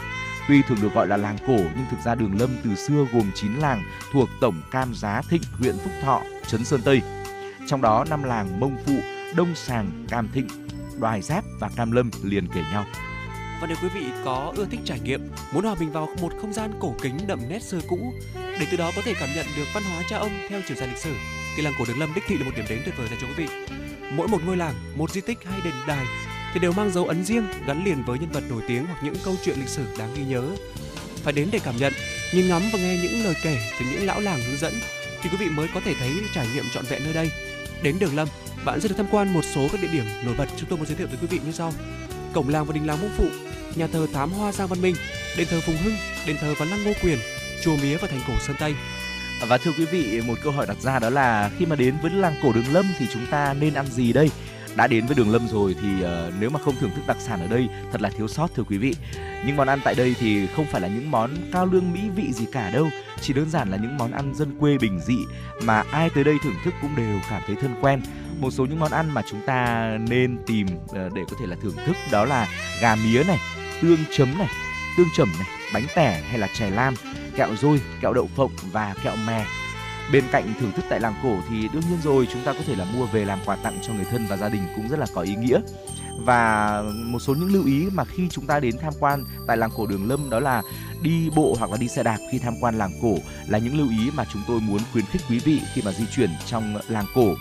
Tuy thường được gọi là làng cổ nhưng thực ra Đường Lâm từ xưa gồm 9 làng thuộc tổng Cam Giá Thịnh, huyện Phúc Thọ, Trấn Sơn Tây. Trong đó năm làng Mông Phụ, Đông Sàng, Cam Thịnh, Đoài Giáp và Cam Lâm liền kể nhau. Và nếu quý vị có ưa thích trải nghiệm, muốn hòa mình vào một không gian cổ kính đậm nét xưa cũ, để từ đó có thể cảm nhận được văn hóa cha ông theo chiều dài lịch sử, thì làng cổ Đường Lâm đích thị là một điểm đến tuyệt vời dành cho quý vị. Mỗi một ngôi làng, một di tích hay đền đài thì đều mang dấu ấn riêng gắn liền với nhân vật nổi tiếng hoặc những câu chuyện lịch sử đáng ghi nhớ. Phải đến để cảm nhận, nhìn ngắm và nghe những lời kể từ những lão làng hướng dẫn thì quý vị mới có thể thấy trải nghiệm trọn vẹn nơi đây. Đến Đường Lâm, bạn sẽ được tham quan một số các địa điểm nổi bật chúng tôi muốn giới thiệu tới quý vị như sau: cổng làng và đình làng Mông Phụ, nhà thờ Tám Hoa Giang Văn Minh, đền thờ Phùng Hưng, đền thờ Văn Lăng Ngô Quyền, chùa Mía và thành cổ Sơn Tây. Và thưa quý vị, một câu hỏi đặt ra đó là khi mà đến với làng cổ Đường Lâm thì chúng ta nên ăn gì đây? đã đến với Đường Lâm rồi thì uh, nếu mà không thưởng thức đặc sản ở đây thật là thiếu sót thưa quý vị. Những món ăn tại đây thì không phải là những món cao lương mỹ vị gì cả đâu, chỉ đơn giản là những món ăn dân quê bình dị mà ai tới đây thưởng thức cũng đều cảm thấy thân quen. Một số những món ăn mà chúng ta nên tìm ờ, để có thể là thưởng thức. Đó là gà mía này, tương chấm này, tương chẩm này, bánh tẻ hay là chè lam, kẹo dôi kẹo đậu phộng và kẹo mè. Bên cạnh thưởng thức tại làng cổ thì đương nhiên rồi chúng ta có thể là mua về làm quà tặng cho người thân và gia đình cũng rất là có ý nghĩa. Và một số những lưu ý mà khi chúng ta đến tham quan tại làng cổ Đường Lâm đó là đi bộ hoặc là đi xe đạp khi tham quan làng cổ là những lưu ý mà chúng tôi muốn khuyến khích quý vị khi mà di chuyển trong làng cổ.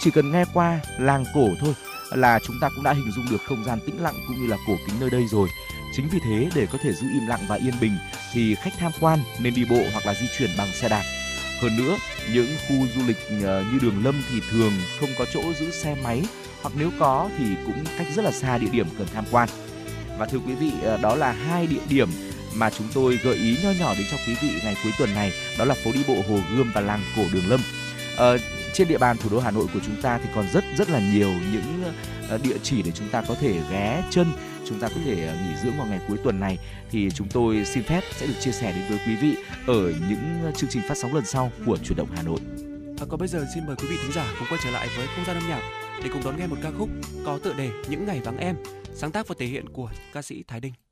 Chỉ cần nghe qua làng cổ thôi là chúng ta cũng đã hình dung được không gian tĩnh lặng cũng như là cổ kính nơi đây rồi. Chính vì thế để có thể giữ im lặng và yên bình thì khách tham quan nên đi bộ hoặc là di chuyển bằng xe đạp hơn nữa, những khu du lịch ờ, như Đường Lâm thì thường không có chỗ giữ xe máy hoặc nếu có thì cũng cách rất là xa địa điểm cần tham quan. Và thưa quý vị, ờ, đó là hai địa điểm mà chúng tôi gợi ý nho nhỏ đến cho quý vị ngày cuối tuần này, đó là phố đi bộ Hồ Gươm và làng cổ Đường Lâm. Ờ, trên địa bàn thủ đô Hà Nội của chúng ta thì còn rất rất là nhiều những ờ, địa chỉ để chúng ta có thể ghé chân chúng ta có thể ờ, nghỉ dưỡng vào ngày cuối tuần này thì chúng tôi xin phép sẽ được chia sẻ đến với quý vị ở những chương trình phát sóng lần sau của chuyển động Hà Nội. Và còn bây giờ xin mời quý vị thính giả cùng quay trở lại với không gian âm nhạc để cùng đón nghe một ca khúc có tựa đề Những ngày vắng em, sáng tác và thể hiện của ca sĩ Thái Đinh.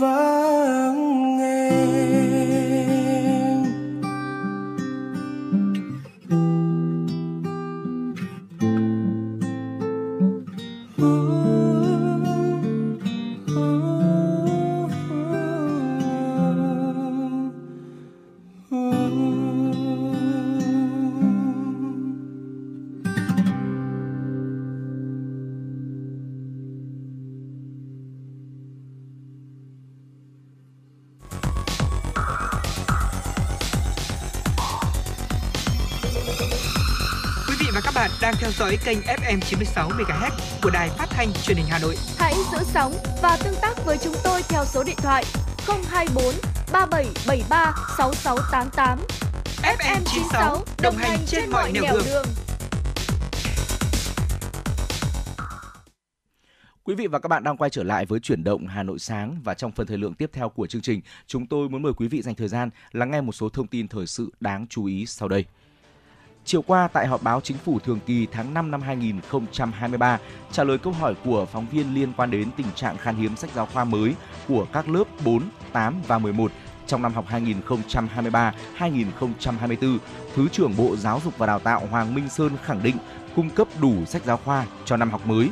Vắng nghe. Dõi kênh FM 96 MHz của đài phát thanh truyền hình Hà Nội. Hãy giữ sóng và tương tác với chúng tôi theo số điện thoại 024 3773 6688. FM 96 đồng hành trên mọi nẻo đường. Quý vị và các bạn đang quay trở lại với chuyển động Hà Nội sáng và trong phần thời lượng tiếp theo của chương trình, chúng tôi muốn mời quý vị dành thời gian lắng nghe một số thông tin thời sự đáng chú ý sau đây. Chiều qua tại họp báo chính phủ thường kỳ tháng 5 năm 2023, trả lời câu hỏi của phóng viên liên quan đến tình trạng khan hiếm sách giáo khoa mới của các lớp 4, 8 và 11 trong năm học 2023-2024, Thứ trưởng Bộ Giáo dục và Đào tạo Hoàng Minh Sơn khẳng định cung cấp đủ sách giáo khoa cho năm học mới.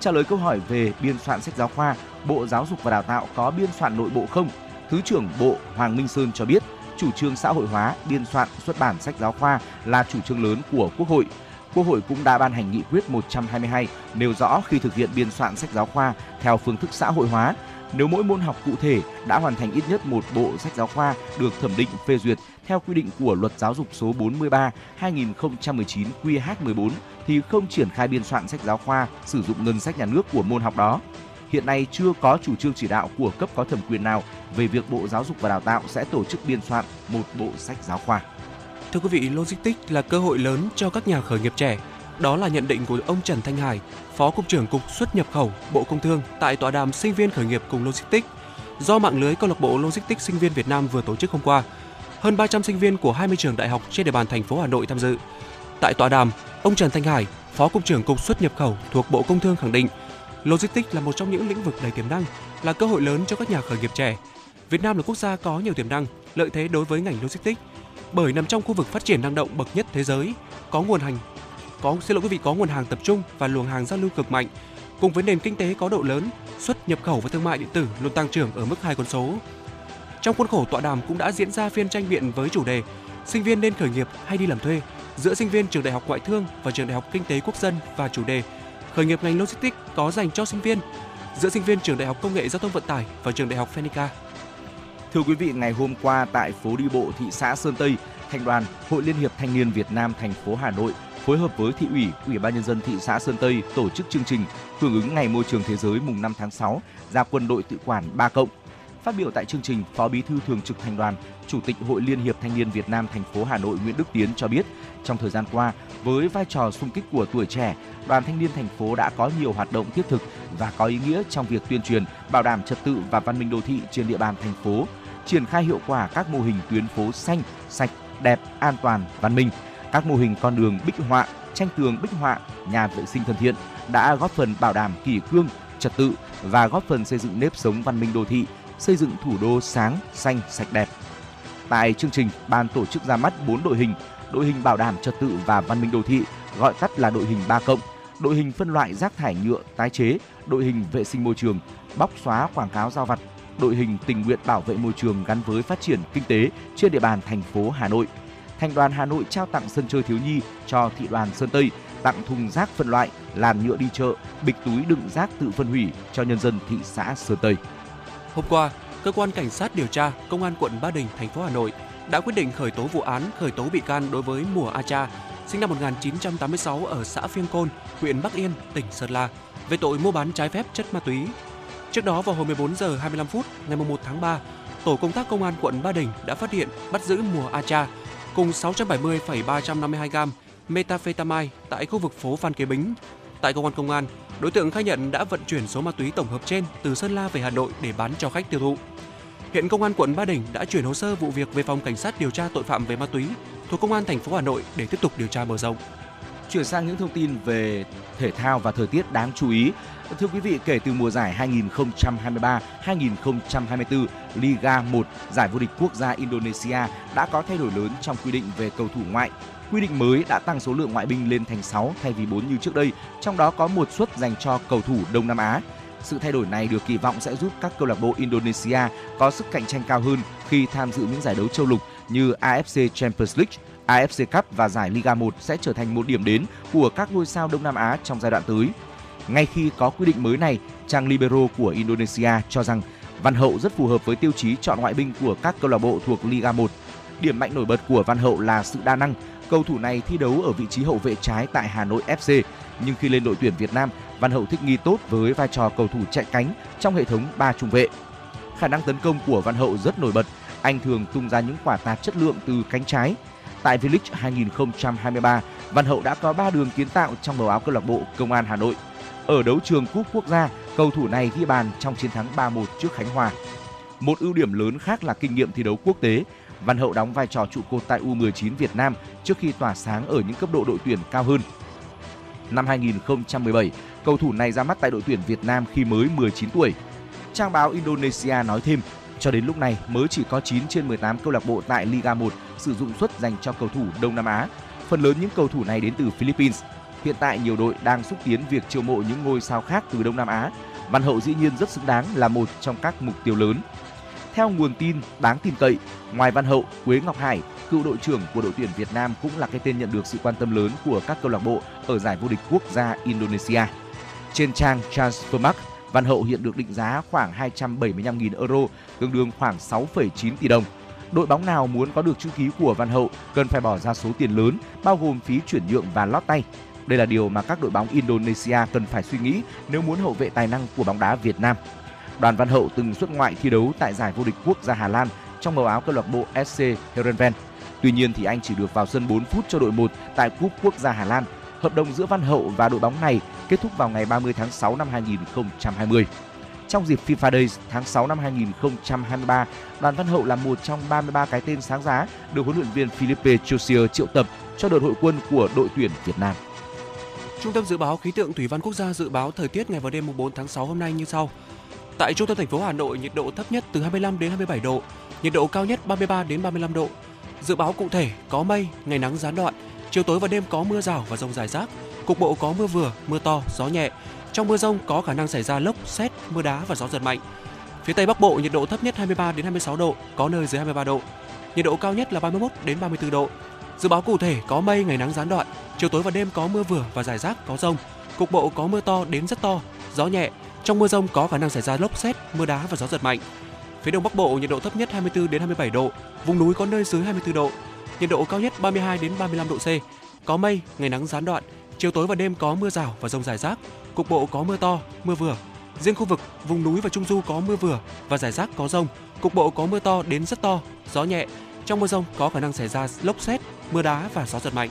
Trả lời câu hỏi về biên soạn sách giáo khoa, Bộ Giáo dục và Đào tạo có biên soạn nội bộ không? Thứ trưởng Bộ Hoàng Minh Sơn cho biết, chủ trương xã hội hóa, biên soạn, xuất bản sách giáo khoa là chủ trương lớn của Quốc hội. Quốc hội cũng đã ban hành nghị quyết 122 nêu rõ khi thực hiện biên soạn sách giáo khoa theo phương thức xã hội hóa, nếu mỗi môn học cụ thể đã hoàn thành ít nhất một bộ sách giáo khoa được thẩm định phê duyệt theo quy định của Luật Giáo dục số 43/2019 QH14 thì không triển khai biên soạn sách giáo khoa sử dụng ngân sách nhà nước của môn học đó. Hiện nay chưa có chủ trương chỉ đạo của cấp có thẩm quyền nào về việc Bộ Giáo dục và Đào tạo sẽ tổ chức biên soạn một bộ sách giáo khoa. Thưa quý vị, logistics là cơ hội lớn cho các nhà khởi nghiệp trẻ. Đó là nhận định của ông Trần Thanh Hải, Phó Cục trưởng Cục xuất nhập khẩu Bộ Công Thương tại tọa đàm sinh viên khởi nghiệp cùng logistics do mạng lưới câu lạc bộ logistics sinh viên Việt Nam vừa tổ chức hôm qua. Hơn 300 sinh viên của 20 trường đại học trên địa bàn thành phố Hà Nội tham dự. Tại tọa đàm, ông Trần Thanh Hải, Phó Cục trưởng Cục xuất nhập khẩu thuộc Bộ Công Thương khẳng định, logistics là một trong những lĩnh vực đầy tiềm năng, là cơ hội lớn cho các nhà khởi nghiệp trẻ. Việt Nam là quốc gia có nhiều tiềm năng, lợi thế đối với ngành logistics bởi nằm trong khu vực phát triển năng động bậc nhất thế giới, có nguồn hành có xin lỗi quý vị có nguồn hàng tập trung và luồng hàng giao lưu cực mạnh, cùng với nền kinh tế có độ lớn, xuất nhập khẩu và thương mại điện tử luôn tăng trưởng ở mức hai con số. Trong khuôn khổ tọa đàm cũng đã diễn ra phiên tranh biện với chủ đề Sinh viên nên khởi nghiệp hay đi làm thuê giữa sinh viên trường Đại học Ngoại thương và trường Đại học Kinh tế Quốc dân và chủ đề Khởi nghiệp ngành logistics có dành cho sinh viên giữa sinh viên trường Đại học Công nghệ Giao thông Vận tải và trường Đại học Phenica. Thưa quý vị, ngày hôm qua tại phố đi bộ thị xã Sơn Tây, Thành đoàn Hội Liên hiệp Thanh niên Việt Nam thành phố Hà Nội phối hợp với thị ủy, ủy ban nhân dân thị xã Sơn Tây tổ chức chương trình hưởng ứng Ngày Môi trường Thế giới mùng 5 tháng 6 ra quân đội tự quản 3 cộng. Phát biểu tại chương trình, Phó Bí thư Thường trực Thành đoàn, Chủ tịch Hội Liên hiệp Thanh niên Việt Nam thành phố Hà Nội Nguyễn Đức Tiến cho biết, trong thời gian qua, với vai trò sung kích của tuổi trẻ, Đoàn Thanh niên thành phố đã có nhiều hoạt động thiết thực và có ý nghĩa trong việc tuyên truyền, bảo đảm trật tự và văn minh đô thị trên địa bàn thành phố, triển khai hiệu quả các mô hình tuyến phố xanh, sạch, đẹp, an toàn, văn minh. Các mô hình con đường bích họa, tranh tường bích họa, nhà vệ sinh thân thiện đã góp phần bảo đảm kỷ cương, trật tự và góp phần xây dựng nếp sống văn minh đô thị, xây dựng thủ đô sáng, xanh, sạch đẹp. Tại chương trình, ban tổ chức ra mắt 4 đội hình, đội hình bảo đảm trật tự và văn minh đô thị, gọi tắt là đội hình 3 cộng, đội hình phân loại rác thải nhựa tái chế, đội hình vệ sinh môi trường, bóc xóa quảng cáo giao vặt, đội hình tình nguyện bảo vệ môi trường gắn với phát triển kinh tế trên địa bàn thành phố Hà Nội. Thành đoàn Hà Nội trao tặng sân chơi thiếu nhi cho thị đoàn Sơn Tây, tặng thùng rác phân loại, làn nhựa đi chợ, bịch túi đựng rác tự phân hủy cho nhân dân thị xã Sơn Tây. Hôm qua, cơ quan cảnh sát điều tra công an quận Ba Đình, thành phố Hà Nội đã quyết định khởi tố vụ án, khởi tố bị can đối với Mùa A Cha, sinh năm 1986 ở xã Phiêng Côn, huyện Bắc Yên, tỉnh Sơn La, về tội mua bán trái phép chất ma túy. Trước đó vào hồi 14 giờ 25 phút ngày 1 tháng 3, tổ công tác công an quận Ba Đình đã phát hiện bắt giữ Mùa A Cha cùng 670,352 gam metafetamine tại khu vực phố Phan Kế Bính. Tại công an công an, đối tượng khai nhận đã vận chuyển số ma túy tổng hợp trên từ Sơn La về Hà Nội để bán cho khách tiêu thụ. Hiện công an quận Ba Đình đã chuyển hồ sơ vụ việc về phòng cảnh sát điều tra tội phạm về ma túy thuộc công an thành phố Hà Nội để tiếp tục điều tra mở rộng. Chuyển sang những thông tin về thể thao và thời tiết đáng chú ý. Thưa quý vị, kể từ mùa giải 2023-2024 Liga 1, giải vô địch quốc gia Indonesia đã có thay đổi lớn trong quy định về cầu thủ ngoại. Quy định mới đã tăng số lượng ngoại binh lên thành 6 thay vì 4 như trước đây, trong đó có một suất dành cho cầu thủ Đông Nam Á. Sự thay đổi này được kỳ vọng sẽ giúp các câu lạc bộ Indonesia có sức cạnh tranh cao hơn khi tham dự những giải đấu châu lục như AFC Champions League, AFC Cup và giải Liga 1 sẽ trở thành một điểm đến của các ngôi sao Đông Nam Á trong giai đoạn tới. Ngay khi có quy định mới này, trang libero của Indonesia cho rằng Văn Hậu rất phù hợp với tiêu chí chọn ngoại binh của các câu lạc bộ thuộc Liga 1. Điểm mạnh nổi bật của Văn Hậu là sự đa năng. Cầu thủ này thi đấu ở vị trí hậu vệ trái tại Hà Nội FC, nhưng khi lên đội tuyển Việt Nam, Văn Hậu thích nghi tốt với vai trò cầu thủ chạy cánh trong hệ thống ba trung vệ. Khả năng tấn công của Văn Hậu rất nổi bật, anh thường tung ra những quả tạt chất lượng từ cánh trái. Tại V-League 2023, Văn Hậu đã có 3 đường kiến tạo trong màu áo câu lạc bộ Công an Hà Nội. Ở đấu trường cúp quốc gia, cầu thủ này ghi bàn trong chiến thắng 3-1 trước Khánh Hòa. Một ưu điểm lớn khác là kinh nghiệm thi đấu quốc tế. Văn Hậu đóng vai trò trụ cột tại U19 Việt Nam trước khi tỏa sáng ở những cấp độ đội tuyển cao hơn. Năm 2017, cầu thủ này ra mắt tại đội tuyển Việt Nam khi mới 19 tuổi. Trang báo Indonesia nói thêm, cho đến lúc này mới chỉ có 9 trên 18 câu lạc bộ tại Liga 1 sử dụng suất dành cho cầu thủ Đông Nam Á. Phần lớn những cầu thủ này đến từ Philippines. Hiện tại nhiều đội đang xúc tiến việc chiêu mộ những ngôi sao khác từ Đông Nam Á. Văn Hậu dĩ nhiên rất xứng đáng là một trong các mục tiêu lớn. Theo nguồn tin đáng tin cậy, ngoài Văn Hậu, Quế Ngọc Hải, cựu đội trưởng của đội tuyển Việt Nam cũng là cái tên nhận được sự quan tâm lớn của các câu lạc bộ ở giải vô địch quốc gia Indonesia. Trên trang Transfermarkt, Văn Hậu hiện được định giá khoảng 275.000 euro, tương đương khoảng 6,9 tỷ đồng. Đội bóng nào muốn có được chữ ký của Văn Hậu cần phải bỏ ra số tiền lớn, bao gồm phí chuyển nhượng và lót tay. Đây là điều mà các đội bóng Indonesia cần phải suy nghĩ nếu muốn hậu vệ tài năng của bóng đá Việt Nam. Đoàn Văn Hậu từng xuất ngoại thi đấu tại giải vô địch quốc gia Hà Lan trong màu áo câu lạc bộ SC Heerenveen. Tuy nhiên thì anh chỉ được vào sân 4 phút cho đội 1 tại Cúp Quốc gia Hà Lan. Hợp đồng giữa Văn Hậu và đội bóng này kết thúc vào ngày 30 tháng 6 năm 2020. Trong dịp FIFA Days tháng 6 năm 2023, Đoàn Văn Hậu là một trong 33 cái tên sáng giá được huấn luyện viên Philippe Chusier triệu tập cho đợt hội quân của đội tuyển Việt Nam. Trung tâm dự báo khí tượng thủy văn quốc gia dự báo thời tiết ngày và đêm 4 tháng 6 hôm nay như sau. Tại trung tâm thành phố Hà Nội, nhiệt độ thấp nhất từ 25 đến 27 độ, nhiệt độ cao nhất 33 đến 35 độ. Dự báo cụ thể có mây, ngày nắng gián đoạn, chiều tối và đêm có mưa rào và rông rải rác, cục bộ có mưa vừa, mưa to, gió nhẹ. Trong mưa rông có khả năng xảy ra lốc, xét, mưa đá và gió giật mạnh. Phía Tây Bắc Bộ nhiệt độ thấp nhất 23 đến 26 độ, có nơi dưới 23 độ. Nhiệt độ cao nhất là 31 đến 34 độ. Dự báo cụ thể có mây, ngày nắng gián đoạn, chiều tối và đêm có mưa vừa và rải rác có rông. Cục bộ có mưa to đến rất to, gió nhẹ. Trong mưa rông có khả năng xảy ra lốc xét, mưa đá và gió giật mạnh. Phía Đông Bắc Bộ nhiệt độ thấp nhất 24 đến 27 độ, vùng núi có nơi dưới 24 độ. Nhiệt độ cao nhất 32 đến 35 độ C. Có mây, ngày nắng gián đoạn, chiều tối và đêm có mưa rào và rông rải rác. Cục bộ có mưa to, mưa vừa. Riêng khu vực vùng núi và trung du có mưa vừa và rải rác có rông. Cục bộ có mưa to đến rất to, gió nhẹ. Trong mưa rông có khả năng xảy ra lốc xét, mưa đá và gió giật mạnh.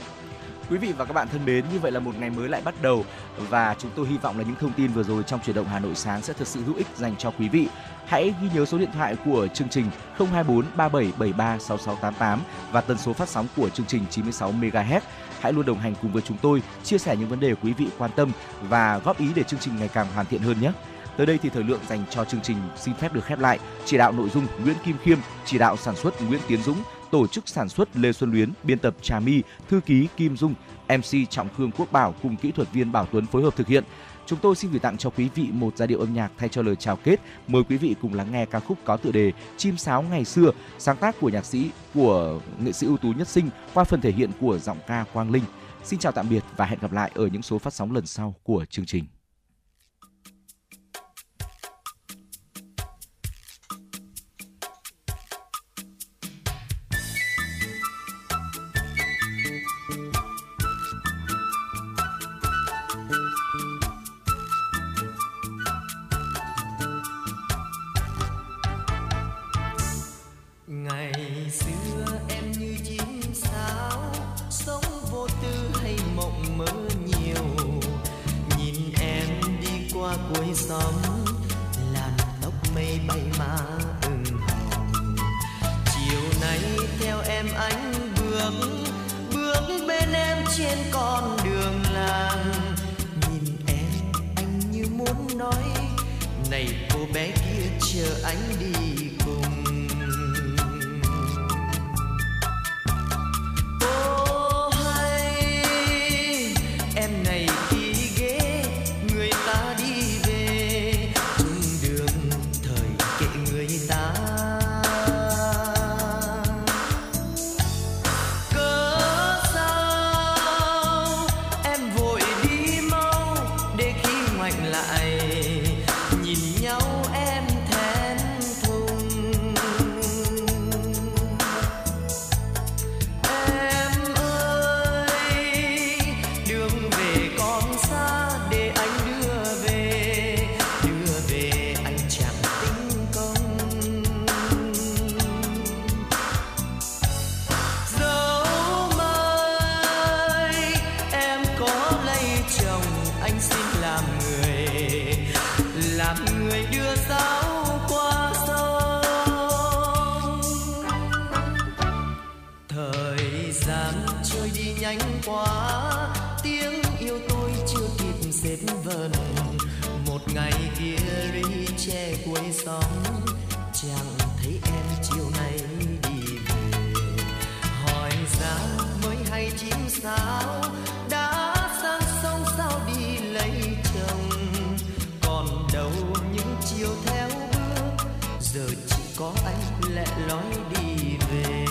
Quý vị và các bạn thân mến, như vậy là một ngày mới lại bắt đầu và chúng tôi hy vọng là những thông tin vừa rồi trong chuyển động Hà Nội sáng sẽ thật sự hữu ích dành cho quý vị. Hãy ghi nhớ số điện thoại của chương trình 024 3773 6688 và tần số phát sóng của chương trình 96 MHz. Hãy luôn đồng hành cùng với chúng tôi, chia sẻ những vấn đề quý vị quan tâm và góp ý để chương trình ngày càng hoàn thiện hơn nhé. Tới đây thì thời lượng dành cho chương trình xin phép được khép lại. Chỉ đạo nội dung Nguyễn Kim Khiêm, chỉ đạo sản xuất Nguyễn Tiến Dũng, tổ chức sản xuất Lê Xuân Luyến, biên tập Trà My, thư ký Kim Dung, MC Trọng Khương Quốc Bảo cùng kỹ thuật viên Bảo Tuấn phối hợp thực hiện. Chúng tôi xin gửi tặng cho quý vị một giai điệu âm nhạc thay cho lời chào kết. Mời quý vị cùng lắng nghe ca khúc có tựa đề Chim sáo ngày xưa, sáng tác của nhạc sĩ của nghệ sĩ ưu tú Nhất Sinh qua phần thể hiện của giọng ca Quang Linh. Xin chào tạm biệt và hẹn gặp lại ở những số phát sóng lần sau của chương trình. xóm, làn tóc mây bay mà ửng hồng. Chiều nay theo em anh bước bước bên em trên con đường làng. Nhìn em, anh như muốn nói, này cô bé kia chờ anh đi cùng. có anh lẽ lối đi về.